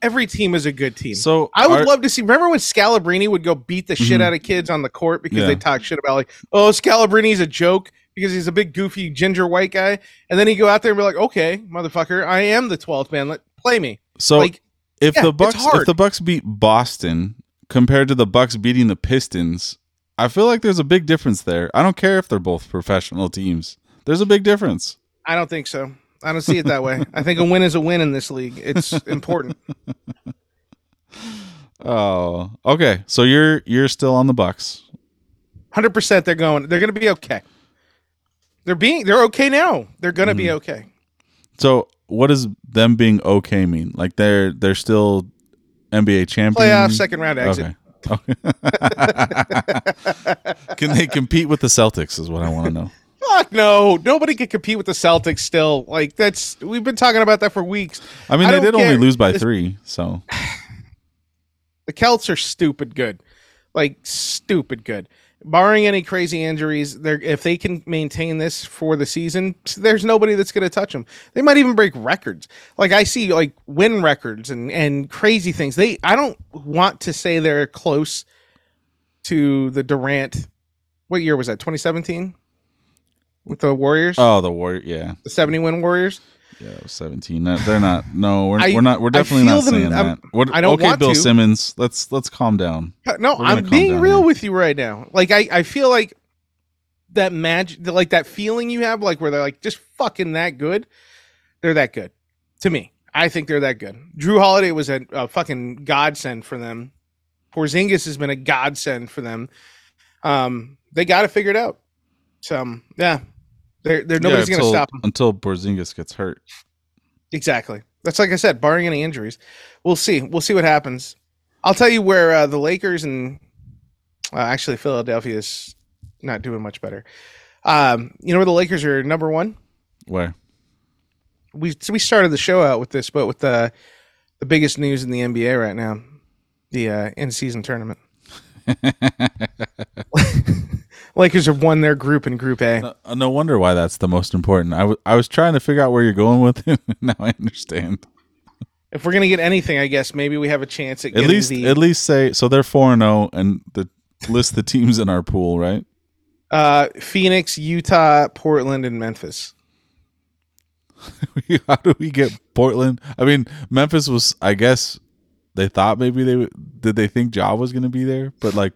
every team is a good team. so. I would Mm-hmm. love to see. Remember when Scalabrine would go beat the shit out of kids on the court because Yeah. they talk shit about like, oh, Scalabrine's a joke because he's a big goofy ginger white guy, and then he go out there and be like, okay, motherfucker, I am the twelfth man. Let play me. so like, if yeah, the Bucks if the Bucks beat Boston compared to the Bucks beating the Pistons, I feel like there's a big difference there. I don't care if they're both professional teams. There's a big difference. I don't think so. I don't see it that way. I think a win is a win in this league. It's important. Oh, okay. So you're you're still on the Bucks. Hundred percent, they're going. They're going to be okay. They're being. They're okay now. They're going to be Mm-hmm. okay. So what does them being okay mean? Like they're they're still NBA champions. Playoff second round exit. Okay. Can they compete with the Celtics? Is what I want to know. Fuck no. Nobody can compete with the Celtics still. Like that's we've been talking about that for weeks. I mean, I they did only lose by three. So The Celts are stupid good. Like stupid good. Barring any crazy injuries, they're if they can maintain this for the season, there's nobody that's going to touch them. They might even break records. Like I see like win records and and crazy things. They I don't want to say they're close to the Durant. What year was that? 2017 with the Warriors, oh, the Warrior. Yeah, the 70 win Warriors. Yeah. was Seventeen. No, They're not. No, we're, I- we're not. We're definitely not them- saying I'm- that. I don't okay, Bill to. Simmons. Let's let's calm down. No, I'm being real with you right now. Like I, I feel like that magic, like that feeling you have, like where they're like just fucking that good. They're that good to me. I think they're that good. Jrue Holiday was a, a fucking godsend for them. Porzingis has been a godsend for them. Um, they got to figure it out. So yeah, they're, nobody's Yeah, gonna stop them. until Porzingis gets hurt. Exactly. That's like I said, barring any injuries. We'll see. We'll see what happens. I'll tell you where uh, the Lakers and uh, actually Philadelphia is not doing much better. Um, you know where the Lakers are number one. Where? We so we started the show out with this, but with the the biggest news in the NBA right now, the uh, in-season tournament. Lakers have won their group in Group A. No, no wonder why that's the most important. I, w- I was trying to figure out where you're going with it. now I understand. If we're gonna get anything, I guess maybe we have a chance at, At getting least the at least say so they're four and zero and the list the teams in our pool, right? uh, Phoenix, Utah, Portland, and Memphis. How do we get Portland? I mean, Memphis was. I guess they thought maybe they would- did. They think Ja was going to be there, but like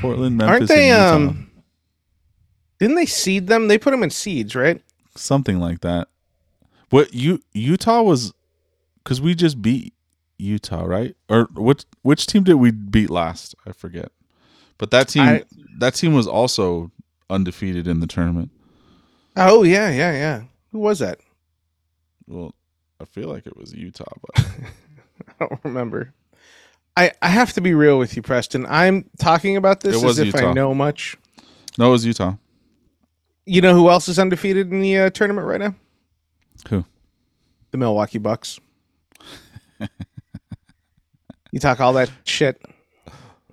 Portland, Memphis, Aren't they? Um, didn't they seed them? They put them in seeds, right? something like that. What you Utah was because we just beat Utah, right? Or which which team did we beat last? I forget. But that team I- that team was also undefeated in the tournament. Oh yeah, yeah, yeah. Who was that? Well, I feel like it was Utah, but I don't remember. I I have to be real with you, Preston. I'm talking about this It as was if I Utah. know much. no, it was Utah. You know who else is undefeated in the uh, tournament right now? Who? The Milwaukee Bucks. you talk all that shit,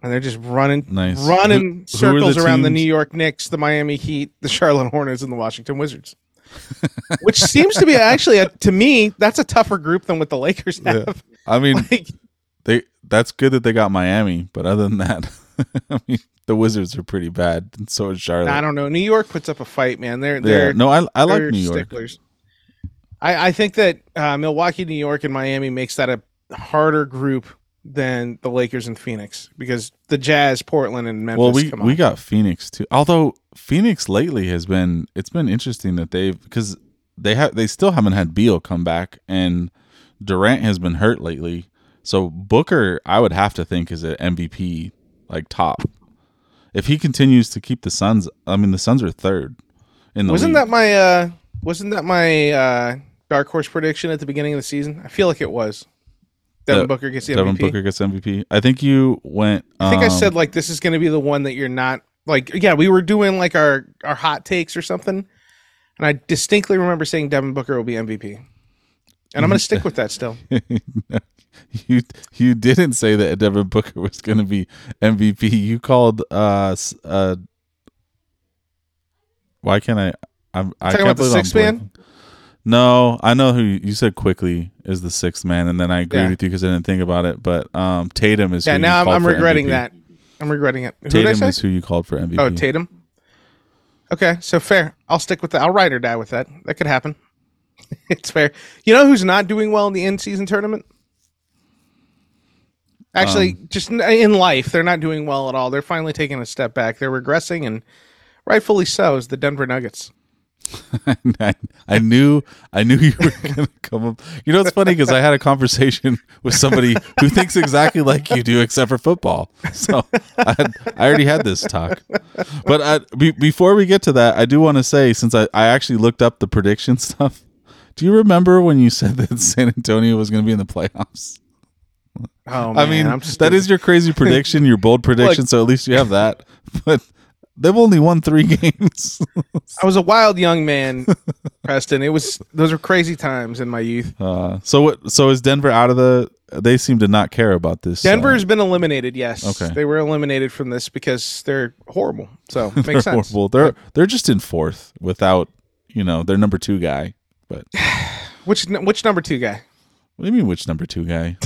and they're just running, Nice. running Who- who are the circles around the teams? New York Knicks, the Miami Heat, the Charlotte Hornets, and the Washington Wizards. Which seems to be actually, a, to me, that's a tougher group than what the Lakers have. I mean, Like, they that's good that they got Miami, but other than that, I mean, the Wizards are pretty bad, and so is Charlotte. I don't know. New York puts up a fight, man. They're they're no, I I like New York. sticklers. I, I think that uh, Milwaukee, New York, and Miami makes that a harder group than the Lakers and Phoenix because the Jazz, Portland, and Memphis. Well, we we got Phoenix too. Although Phoenix lately has been it's been interesting that they've because they have they still haven't had Beal come back and Durant has been hurt lately. So Booker, I would have to think is an MVP like top. If he continues to keep the Suns, I mean the Suns are third in the wasn't league. that my uh, wasn't that my uh, dark horse prediction at the beginning of the season? I feel like it was. Devin Booker gets the Devin MVP. Booker gets MVP. I think you went. I think I um, said like this is going to be the one that you're not like. Yeah, we were doing like our our hot takes or something, and I distinctly remember saying Devin Booker will be MVP, and I'm going to stick with that still. you you didn't say that Devin Booker was going to be MVP. You called uh uh. Why can't I? I'm, I Talking can't about the believe I'm sixth man? No, I know who you, you said Quickley is the sixth man, and then I agreed Yeah. with you because I didn't think about it. But um, Tatum is Yeah, who you now I'm, I'm regretting MVP. that. I'm regretting it. Who Tatum is who you called for MVP. Oh, Tatum. Okay, so fair. I'll stick with that. I'll ride or die with that. That could happen. it's fair. You know who's not doing well in the in-season tournament? Actually, Um, just in- life, they're not doing well at all. They're finally taking a step back. They're regressing, and rightfully so. Is the Denver Nuggets? I, I knew I knew you were gonna come up. You know, it's funny because I had a conversation with somebody who thinks exactly like you do, except for football. So I, had, I already had this talk. But I, be, before we get to that, I do want to say, since I, I actually looked up the prediction stuff, do you remember when you said that San Antonio was going to be in the playoffs? Oh, I mean, I'm that stupid. is your crazy prediction, your bold prediction. so at least you have that. But they've only won three games. I was a wild young man, Preston. It was those were crazy times in my youth. Uh, so what? So is Denver out of the? They seem to not care about this. uh, Denver's been eliminated. Yes, Okay. they were eliminated from this because they're horrible. So they're makes sense. horrible. They're they're just in fourth without you know their number two guy. But Which which number two guy? what do you mean which number two guy?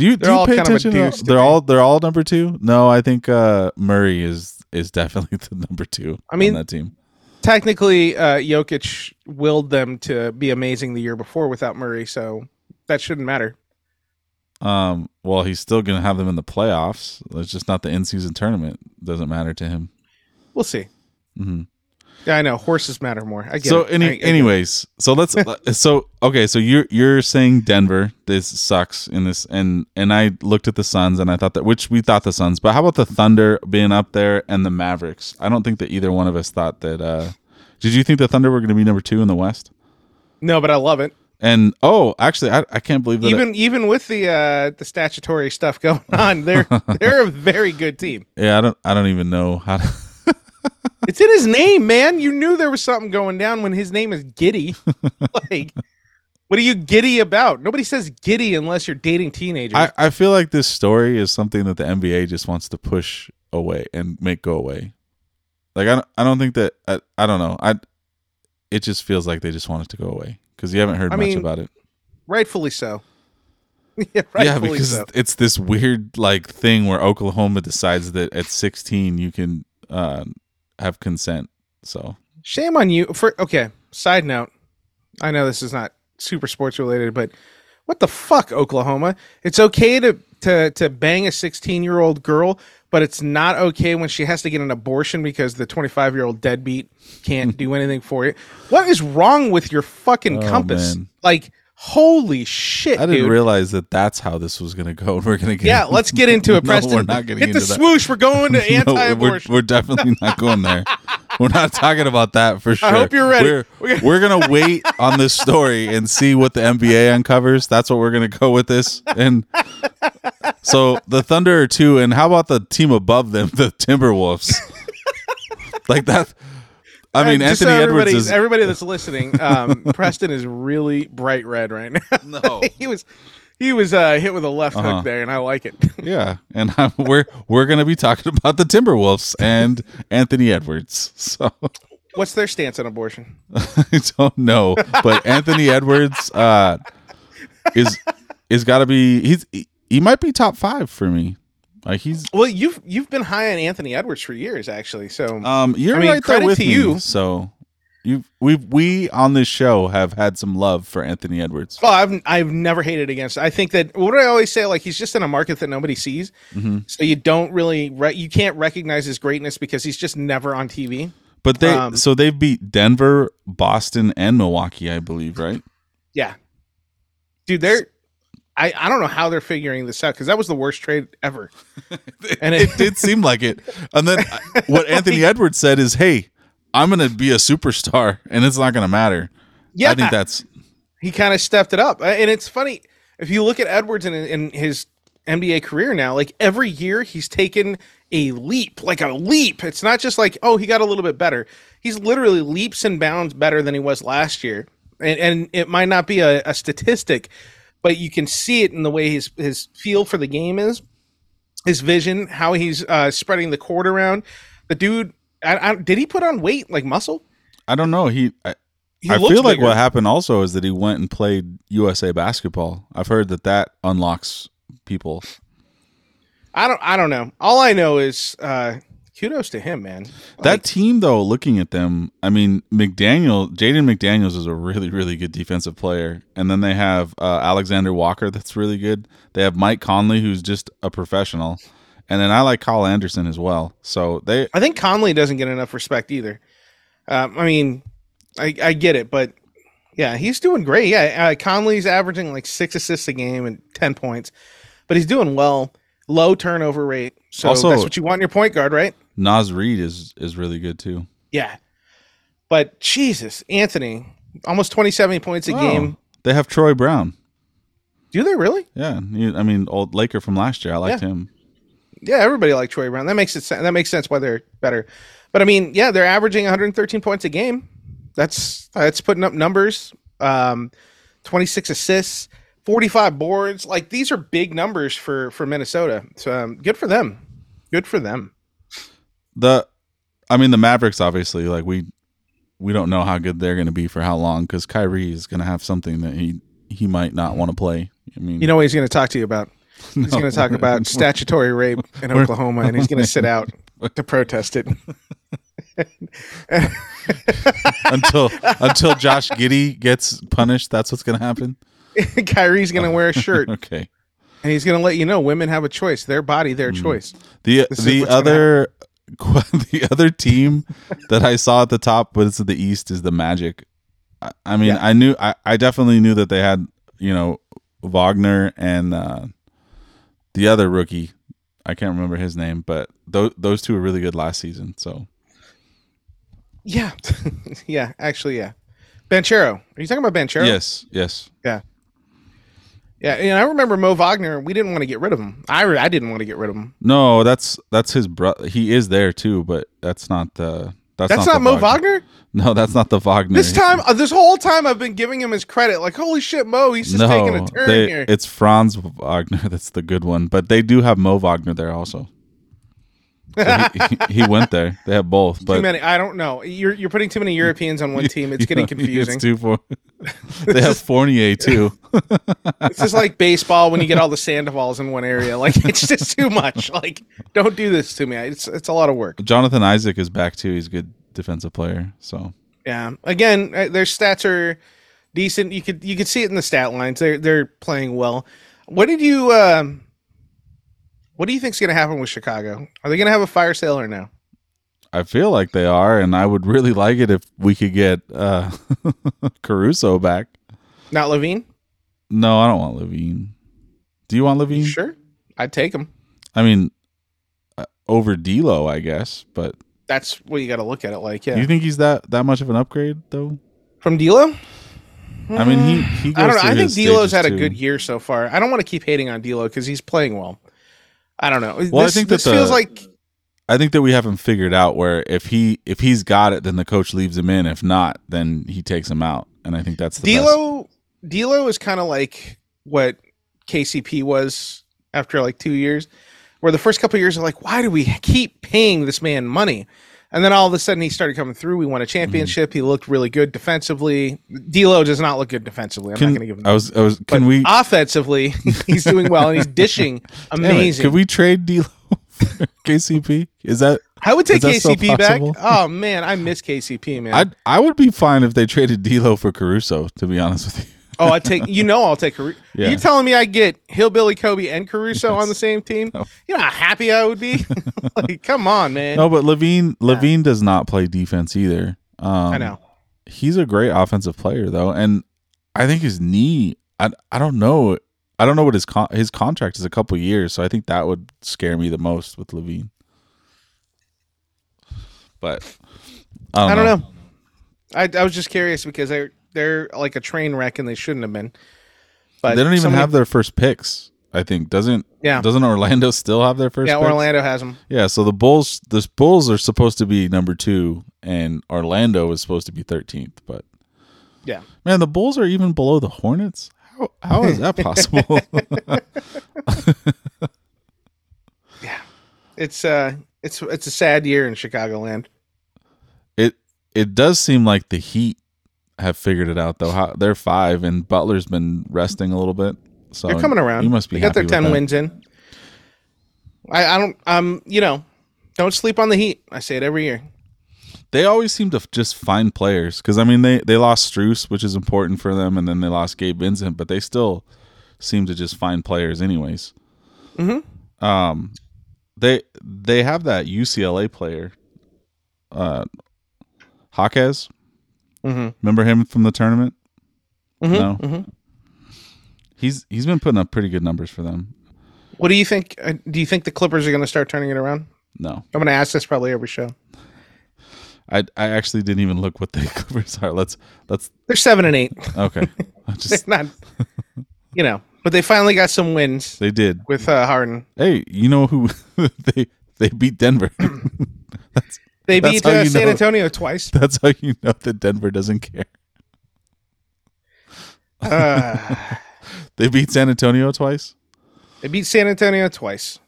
Do you do you pay kind of a attention? to- deuce to they're me. all they're all number two. No, I think uh, Murray is is definitely the number two. I mean- on that team. Technically, uh, Jokic willed them to be amazing the year before without Murray, so that shouldn't matter. Um, well, he's still going to have them in the playoffs. It's just not the in season tournament. Doesn't matter to him. We'll see. Mhm. Yeah, I know horses matter more. I get so it. any, I- I get it. anyways so let's so okay so you're you're saying denver this sucks in this and and i looked at the suns and i thought that which we thought the suns but how about the thunder being up there and the mavericks i don't think that either one of us thought that uh did you think the thunder were going to be number two in the west no, but I love it. and oh actually i, I can't believe that Even even with the uh, the statutory stuff going on, they're they're a very good team. yeah i don't i don't even know how to It's in his name, man. You knew there was something going down when his name is Giddey. like What are you giddy about? Nobody says giddy unless you're dating teenagers. I, I feel like this story is something that the NBA just wants to push away and make go away. Like I don't, I don't think that I, I don't know. I it just feels like they just want it to go away because you haven't heard I much mean, about it. rightfully so. yeah, yeah, because so. it's this weird like thing where Oklahoma decides that at 16 you can uh, have consent. So Shame on you for okay. Side note, I know this is not super sports related, but what the fuck, Oklahoma? It's okay to to to bang a 16 year old girl, but it's not okay when she has to get an abortion because the 25 year old deadbeat can't do anything for you. What is wrong with your fucking Oh, compass? man. Like, holy shit, I didn't dude. realize that that's how this was going to go. We're going to get yeah, let's get into it, No, Preston. we're not getting Hit the into that. swoosh. We're going to No, we're, anti-abortion. we're definitely not going there. We're not talking about that for sure. I hope you're ready. We're, We're- we're gonna wait on this story and see what the NBA uncovers. That's what we're gonna go with this. And so the Thunder are two, and how about the team above them, the Timberwolves? like that. I mean, just Anthony so Edwards everybody- is everybody that's listening. Um, Preston is really bright red right now. no, he was he was uh, hit with a left Uh-huh. hook there, and I like it. yeah, and i we're we're gonna be talking about the Timberwolves and Anthony Edwards. So. What's their stance on abortion? I don't know, but Anthony Edwards uh, is is got to be he's he, he might be top five for me. Like he's Well, you've you've been high on Anthony Edwards for years, actually. So um you're I mean, right there credit with to me. you. So you we we on this show have had some love for Anthony Edwards. oh, I've I've never hated against. It. I think that what do I always say? Like he's just in a market that nobody sees, Mhm. so you don't really re- you can't recognize his greatness because he's just never on TV. But they Um, so they've beat Denver, Boston, and Milwaukee, I believe, right? Yeah, dude, they're. I, I don't know how they're figuring this out because that was the worst trade ever. And it, it- did seem like it. And then what Anthony Edwards said is, "Hey, I'm going to be a superstar, and it's not going to matter." Yeah, I think that's he kind of stepped it up. Uh, And it's funny if you look at Edwards in, in his NBA career now, like every year he's taken a leap, like a leap. It's not just like, oh, he got a little bit better. He's literally leaps and bounds better than he was last year. And, and it might not be a, a statistic, but you can see it in the way his, his feel for the game is, his vision, how he's uh, spreading the court around. The dude, I, I, did he put on weight, like muscle? I don't know. He I, He I feel like what happened also is that he went and played USA basketball. I've heard that that unlocks people. I don't I don't know. All I know is uh kudos to him, man. That team, though, looking at them, I mean, McDaniel, Jaden McDaniels is a really, really good defensive player, and then they have uh, Alexander Walker, that's really good. They have Mike Conley, who's just a professional, and then I like Kyle Anderson as well. So they, I think Conley doesn't get enough respect either. Um, I mean, I, I get it, but yeah, he's doing great. Yeah, uh, Conley's averaging like six assists a game and ten points, but he's doing well. Low turnover rate, so Also- that's what you want in your point guard, right? Naz Reid is is really good too. Yeah, but Jesus, Anthony, almost twenty-seven points a game. They have Troy Brown. Do they really? Yeah, I mean, old Laker from last year. I liked him. Yeah, everybody liked Troy Brown. That makes it that makes sense why they're better. But I mean, yeah, they're averaging 113 points a game. That's that's putting up numbers. Um, 26 assists, 45 boards. Like these are big numbers for for Minnesota. So um, good for them. Good for them. The, I mean, the Mavericks obviously like we we don't know how good they're going to be for how long because Kyrie is going to have something that he he might not want to play. I mean, You know what he's going to talk to you about? He's going to talk about statutory rape in Oklahoma, and he's going to sit out to protest it. until until Josh Giddey gets punished, that's what's going to happen. Kyrie's going to wear a shirt, Okay. and he's going to let you know women have a choice. Their body, their hmm. choice. The This the other the other team that I saw at the top, but it's the East, is the Magic. I, I mean, Yeah. I knew I, I definitely knew that they had you know Wagner and uh, the other rookie. I can't remember his name, but those those two were really good last season. So Yeah, yeah, actually, yeah. Banchero. Are you talking about Banchero? yes, yes, Yeah. Yeah, and I remember Mo Wagner. We didn't want to get rid of him. I, I didn't want to get rid of him. no, that's that's his brother. He is there too, but that's not the That's, That's the not Mo Wagner. No, that's not the Wagner. This time, uh, this whole time, I've been giving him his credit. Like, holy shit, Mo, he's just taking a turn they- here. it's Franz Wagner. That's the good one. But they do have Mo Wagner there also. So he, he, went there. They have both. too many. I don't know. You're you're putting too many Europeans on one team. It's getting It's confusing. too for, they have Fournier too. It's just like baseball when you get all the Sandoval's in one area. Like, it's just too much. Like, don't do this to me. It's it's a lot of work. Jonathan Isaac is back too. He's a good defensive player. So Yeah. Again, uh, their stats are decent. You could you could see it in the stat lines. They're they're playing well. What did you um what do you think's going to happen with Chicago? Are they going to have a fire sale or no? I feel like they are, and I would really like it if we could get uh Caruso back. Not LaVine? No, I don't want LaVine. Do you want LaVine? Sure. I'd take him. I mean, uh, over D'Lo, I guess. But That's what you got to look at it like. Yeah. you think he's that that much of an upgrade though? From D'Lo? I mean, he he. Goes I don't know. I think D'Lo's had a too. good year so far. I don't want to keep hating on D'Lo because he's playing well. I don't know. Well, I this, think that this feels like I think that we haven't figured out where if he if he's got it, then the coach leaves him in. If not, then he takes him out. And I think that's the best. D'Lo. D'Lo is kind of like what KCP was after like two years, where the first couple of years are like, why do we keep paying this man money? And then all of a sudden he started coming through. We won a championship. Mm-hmm. He looked really good defensively. D'Lo does not look good defensively. I'm Can, not going to give him. I was I was. Can but we? offensively? he's doing well and he's dishing amazing. Could we trade D'Lo KCP? Is that I would take Is that still KCP back. Oh man, I miss KCP, man. I I would be fine if they traded D'Lo for Caruso. To be honest with you, oh, I take. You know, I'll take. Caruso. Yeah. You telling me I get Hillbilly Kobe and Caruso on the same team? No. You know how happy I would be. like, come on, man. no, but LaVine LaVine does not play defense either. Um, I know. he's a great offensive player though, and I think his knee. I I don't know. I don't know what his con- his contract is a couple years, so I think that would scare me the most with LaVine. But I don't, I don't know. I, I was just curious because they're they're like a train wreck and they shouldn't have been. But They don't even somebody- have their first picks. I think doesn't Yeah. doesn't Orlando still have their first? Yeah, picks? Orlando has them. Yeah, so the Bulls, the Bulls are supposed to be number two, and Orlando is supposed to be thirteenth. But Yeah. man, the Bulls are even below the Hornets. How how is that possible? Yeah, it's uh, it's it's a sad year in Chicagoland. it it does seem like the Heat have figured it out though. How, they're five, and Butler's been resting a little bit. So They're coming around. You must be They got their ten that. wins in. I I don't um you know don't sleep on the Heat. I say it every year. They always seem to just find players because I mean they they lost Strus, which is important for them, and then they lost Gabe Vincent, but they still seem to just find players anyways. Mhm. Um, they they have that UCLA player, uh, Jaquez. Mm-hmm. Remember him from the tournament? Mhm, No. mhm. He's he's been putting up pretty good numbers for them. What do you think? Uh, do you think the Clippers are going to start turning it around? No, I'm going to ask this probably every show. I I actually didn't even look what the Clippers are. Let's let's They're seven and eight. okay. I just not, you know, but they finally got some wins they did. with uh, Harden. Hey, you know who they they beat Denver. that's They That's beat uh, San know. Antonio twice. that's how you know that Denver doesn't care. Uh, They beat San Antonio twice. they beat San Antonio twice.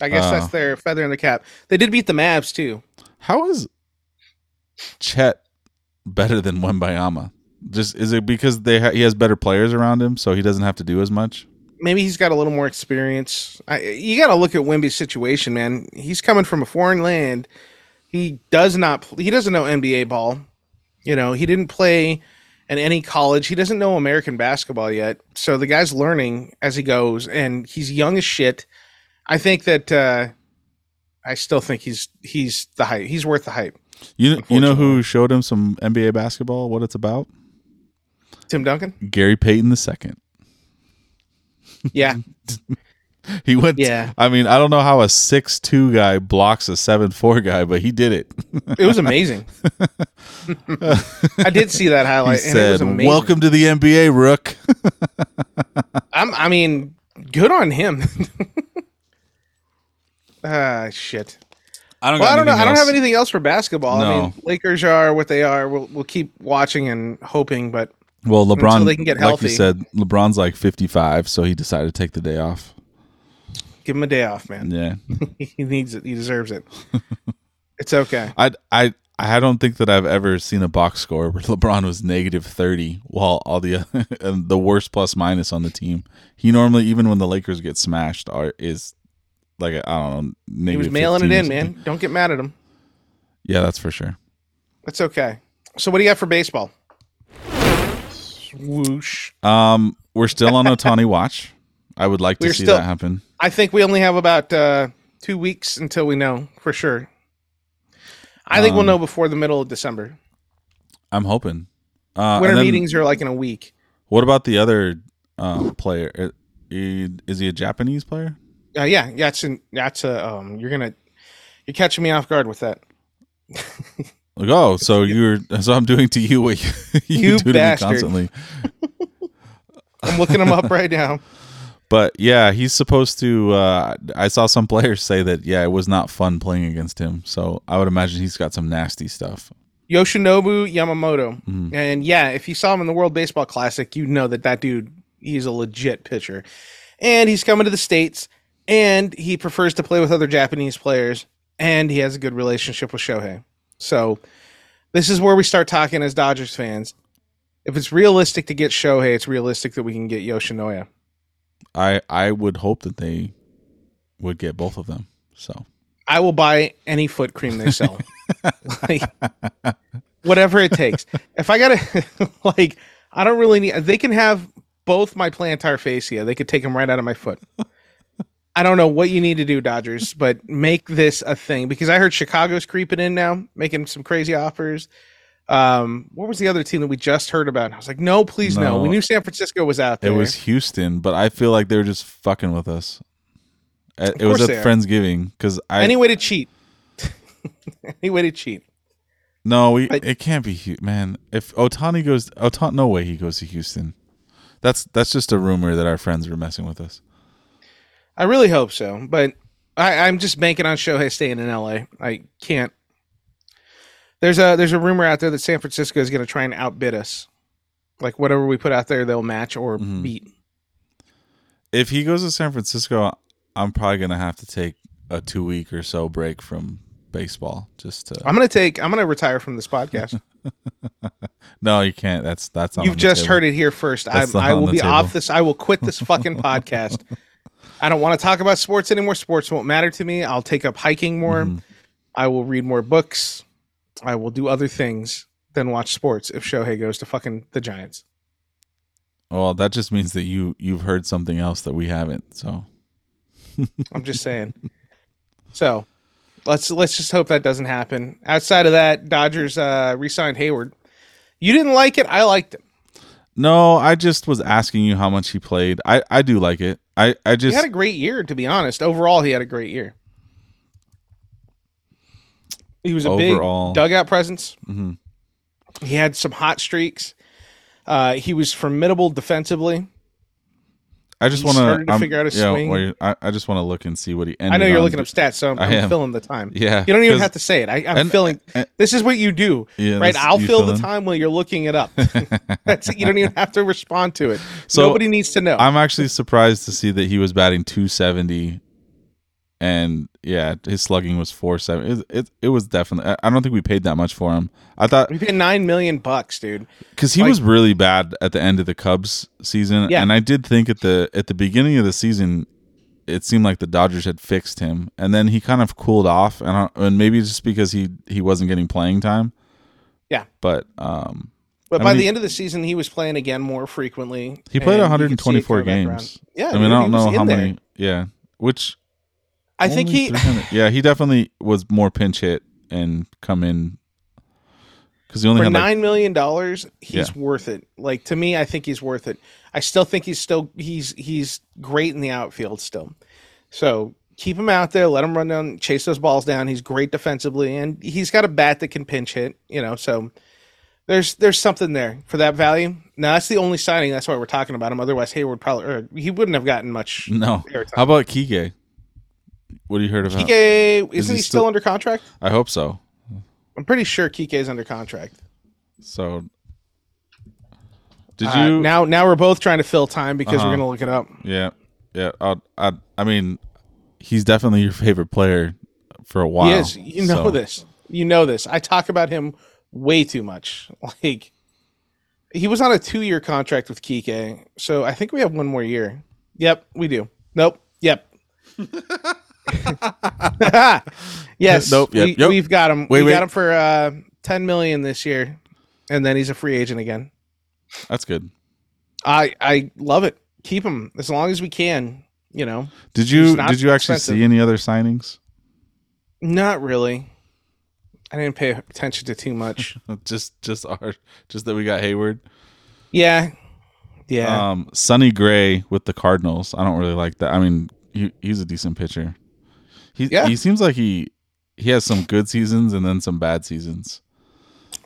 I guess Oh. that's their feather in the cap. They did beat the Mavs too. How is Chet better than Wembanyama? Just is it because they ha- he has better players around him, so he doesn't have to do as much? Maybe he's got a little more experience. I, you got to look at Wemby's situation, man. He's coming from a foreign land. He does not. He doesn't know NBA ball. You know, he didn't play in any college. He doesn't know American basketball yet. So the guy's learning as he goes, and he's young as shit. I think that. uh I still think he's he's the hype. He's worth the hype. You you know who showed him some NBA basketball? What it's about? Tim Duncan. Gary Payton the second. Yeah, He went. Yeah. I mean, I don't know how a six two guy blocks a seven four guy, but he did it. it was amazing. I did see that He highlight, and it was said, amazing. "Welcome to the NBA, Rook." I'm, I mean, good on him. ah, shit. I don't. Well, I don't know. anything I don't have anything else for basketball. I No. mean, Lakers are what they are. We'll we'll keep watching and hoping, but Well, LeBron, until they can get like healthy. you said, LeBron's like 55, so he decided to take the day off. give him a day off, man. Yeah, he needs it. He deserves it. it's okay. I, I, I don't think that I've ever seen a box score where LeBron was negative 30 while all the and the worst plus minus on the team. He normally, even when the Lakers get smashed, are is like I don't know. Negative He was mailing it in, man. Don't get mad at him. Yeah, that's for sure. That's okay. So, what do you got for baseball? Whoosh. Um, we're still on Ohtani watch. I would like to We're see still- that happen. I think we only have about uh, two weeks until we know for sure. I think we'll Um, know before the middle of December. I'm hoping. Uh, Winter then meetings are like in a week. What about the other um, player? Uh, Is he a Japanese player? Uh, yeah, that's an, that's a um. You're gonna you're catching me off guard with that. Like, oh, so you're so I'm doing to you what you, you You do to me constantly. I'm looking him up right now. But yeah, he's supposed to. Uh, I saw some players say that yeah, it was not fun playing against him. So I would imagine he's got some nasty stuff. Yoshinobu Yamamoto, Mhm. and yeah, if you saw him in the World Baseball Classic, you know that that dude he's a legit pitcher, and he's coming to the states, and he prefers to play with other Japanese players, and he has a good relationship with Shohei. So this is where we start talking as Dodgers fans. If it's realistic to get Shohei, it's realistic that we can get Yoshinoya. I I would hope that they would get both of them. So I will buy any foot cream they sell. like, whatever it takes. If I gotta like I don't really need they can have both my plantar fascia. They could take them right out of my foot. I don't know what you need to do, Dodgers, but make this a thing because I heard Chicago's creeping in now, making some crazy offers. Um, what was the other team that we just heard about? I was like, no, please no. No. We knew San Francisco was out there. it was Houston, but I feel like they were just fucking with us. Uh, It was at. Friendsgiving because I any way to cheat. any way to cheat. No, we, I- it can't be man. If Ohtani goes, Ohtani, no way he goes to Houston. That's that's just a rumor that our friends were messing with us. I really hope so, but I, I'm just banking on Shohei staying in LA. I can't. There's a there's a rumor out there that San Francisco is going to try and outbid us. Like whatever we put out there, they'll match or Mhm. beat. If he goes to San Francisco, I'm probably gonna have to take a two week or so break from baseball just to. I'm going to take. I'm going to retire from this podcast. no, you can't. That's that's. You've just heard it here first. I, I will be table. off this. I will quit this fucking podcast. I don't want to talk about sports anymore. Sports won't matter to me. I'll take up hiking more. Mhm. I will read more books. I will do other things than watch sports if Shohei goes to fucking the Giants. Well, that just means that you you've heard something else that we haven't. So I'm just saying. So let's let's just hope that doesn't happen. Outside of that, Dodgers uh re-signed Heyward. You didn't like it. I liked it. no, I just was asking you how much he played. I I do like it. I I He just had a great year, to be honest. Overall, he had a great year. He was a Overall. big dugout presence. Mhm. He had some hot streaks. Uh, he was formidable defensively. I just want to figure out his yeah, swing. wait, I, I just want to look and see what he ended I know you're on. looking up stats, so I'm, I'm filling the time. Yeah, You don't even have to say it. I, I'm and- filling. and- this is what you do, Yeah, right? I'll fill fill the time while you're looking it up. That's it. You don't even have to respond to it. So, Nobody needs to know. I'm actually surprised to see that he was batting 270, and yeah, his slugging was 470. It, it, it was definitely. I- don't think we paid that much for him. I thought we paid nine million bucks, dude. because he Like- was really bad at the end of the Cubs season, Yeah. and I did think at the at the beginning of the season, it seemed like the Dodgers had fixed him, and then he kind of cooled off, and I, and maybe just because he he wasn't getting playing time. Yeah. but um, But I by mean, the end of the season, he was playing again more frequently. he played and you could see it 124 go games. Yeah, I mean, I don't know how there. many. Yeah, which I think he. yeah, he definitely was more pinch hit and come in because he only for had like nine million dollars, he's Yeah. worth it. Like to me, I think he's worth it. I still think he's still he's he's great in the outfield still. So keep him out there, let him run down, chase those balls down. He's great defensively, and he's got a bat that can pinch hit. You know, so there's there's something there for that value. Now that's the only signing. That's why we're talking about him. Otherwise, Heyward probably or he wouldn't have gotten much. no. airtime. How about Kike? What have you heard about? Kike, isn't he he still still- under contract? I hope so. I'm pretty sure Kike's under contract. So, did Uh, you? now now we're both trying to fill time because Uh-huh. we're gonna look it up. yeah, yeah. I, I, I mean, he's definitely your favorite player for a while. Yes. You know so- this. You know this. I talk about him way too much. Like he was on a two year contract with Kike, so I think we have one more year. Yep, we do. Nope. Yep. yes. Nope, yep, we, yep. We've got him. Wait, we wait. got him for uh, ten million this year, and then he's a free agent again. That's good. I I love it. Keep him as long as we can. You know, Did you? Did you actually expensive. see any other signings? not really. I didn't pay attention to too much. just, just our, just that we got Heyward. yeah, yeah. Um, Sonny Gray with the Cardinals. I don't really like that. I mean, he, he's a decent pitcher. He Yeah. he seems like he he has some good seasons and then some bad seasons.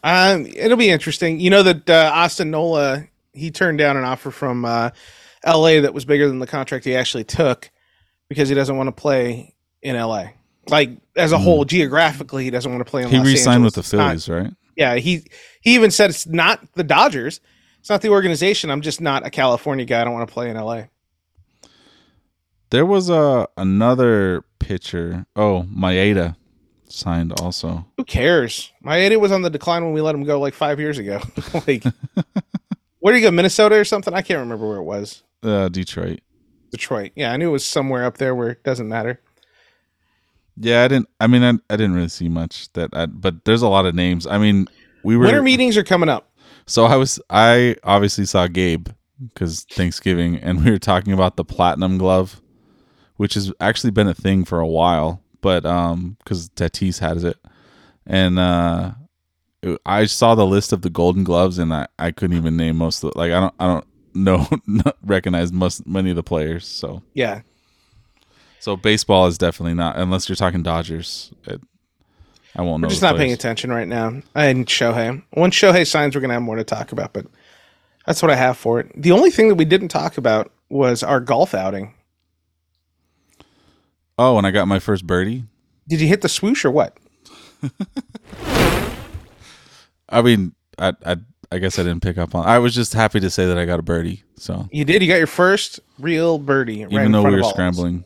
Um, it'll be interesting. You know that uh, Austin Nola he turned down an offer from uh, L.A. that was bigger than the contract he actually took because he doesn't want to play in L.A. Like as a Hmm. whole, geographically, he doesn't want to play in. LA. He Los re-signed with the It's not- Phillies, right? yeah, he he even said it's not the Dodgers. It's not the organization. I'm just not a California guy. I don't want to play in L.A. There was a another pitcher. Oh, Maeda signed also. Who cares? Maeda was on the decline when we let him go like five years ago. like, where do you go? Minnesota or something? I can't remember where it was. Uh, Detroit. Detroit. Yeah, I knew it was somewhere up there where it doesn't matter. Yeah, I didn't. I mean, I, I didn't really see much that. I, but there's a lot of names. I mean, we were Winter meetings are coming up. So I was I obviously saw Gabe because Thanksgiving, and we were talking about the platinum glove, which has actually been a thing for a while, but um, because Tatis has it, and uh, it- I saw the list of the Golden Gloves, and I I couldn't even name most of the, like I don't I don't know recognize most many of the players. So Yeah. so baseball is definitely not unless you're talking Dodgers. It, I won't know. We're just not paying attention right now. And Shohei. Once Shohei signs, we're going to have more to talk about, but that's what I have for it. The only thing that we didn't talk about was our golf outing. Oh, and I got my first birdie. Did you hit the swoosh or what? I mean, I, I I guess I didn't pick up on. I was just happy to say that I got a birdie. So You did. You got your first real birdie. even in though we were all of us. scrambling,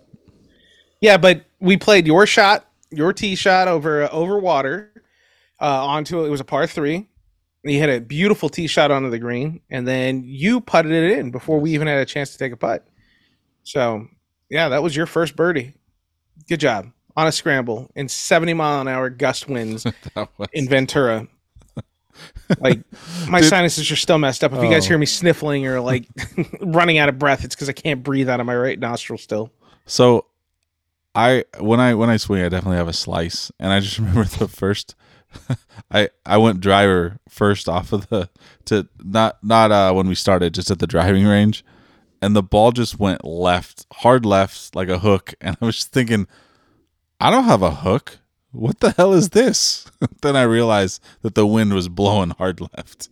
Yeah, but we played your shot, your tee shot over uh, over water uh, onto it was a par three. You had a beautiful tee shot onto the green, and then you putted it in before we even had a chance to take a putt. So, yeah, that was your first birdie. Good job on a scramble in seventy mile an hour gust winds was, in Ventura. Like my sinuses are still messed up. If you guys Oh. hear me sniffling or like running out of breath, it's because I can't breathe out of my right nostril still. so I when I when I swing, I definitely have a slice, and I just remember the first. I I went driver first off of the to not not uh when we started just at the driving range, and the ball just went left hard left like a hook, and I was just thinking, I don't have a hook. What the hell is this? then I realized that the wind was blowing hard left.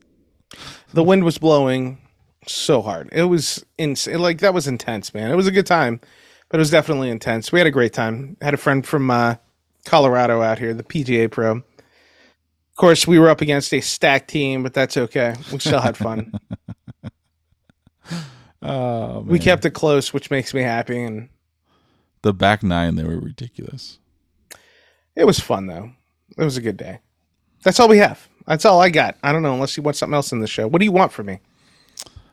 the wind was blowing so hard. It was insane. Like that was intense, man. It was a good time, but it was definitely intense. We had a great time. Had a friend from uh, Colorado out here, the PGA Pro. Of course, we were up against a stacked team, but that's okay. We still had fun. Oh, we kept it close, which makes me happy, and the back nine. They were ridiculous. it was fun though. It was a good day. That's all we have. That's all I got. I don't know unless you want something else in the show. What do you want from me?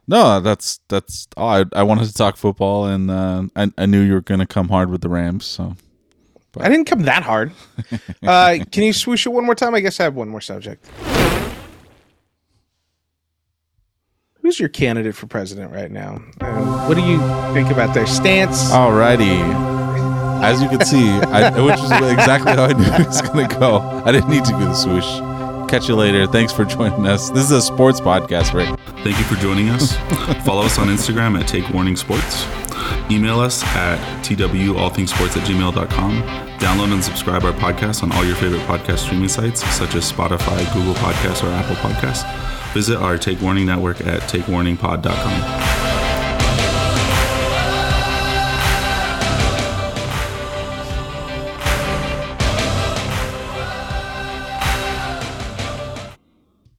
No, that's that's all. I, I wanted to talk football, and uh, I I knew you were going to come hard with the Rams. So I didn't come that hard. Uh, can you swoosh it one more time? I guess I have one more subject. Who's your candidate for president right now? And what do you think about their stance? Alrighty. As you can see, I, which is exactly how I knew it was going to go. I didn't need to do the swoosh. Catch you later. Thanks for joining us. This is a sports podcast, right? Thank you for joining us. Follow us on Instagram at Take Warning Sports. Email us at twallthingsports at gmail.com. Download and subscribe our podcast on all your favorite podcast streaming sites, such as Spotify, Google Podcasts, or Apple Podcasts. Visit our Take Warning network at takewarningpod.com.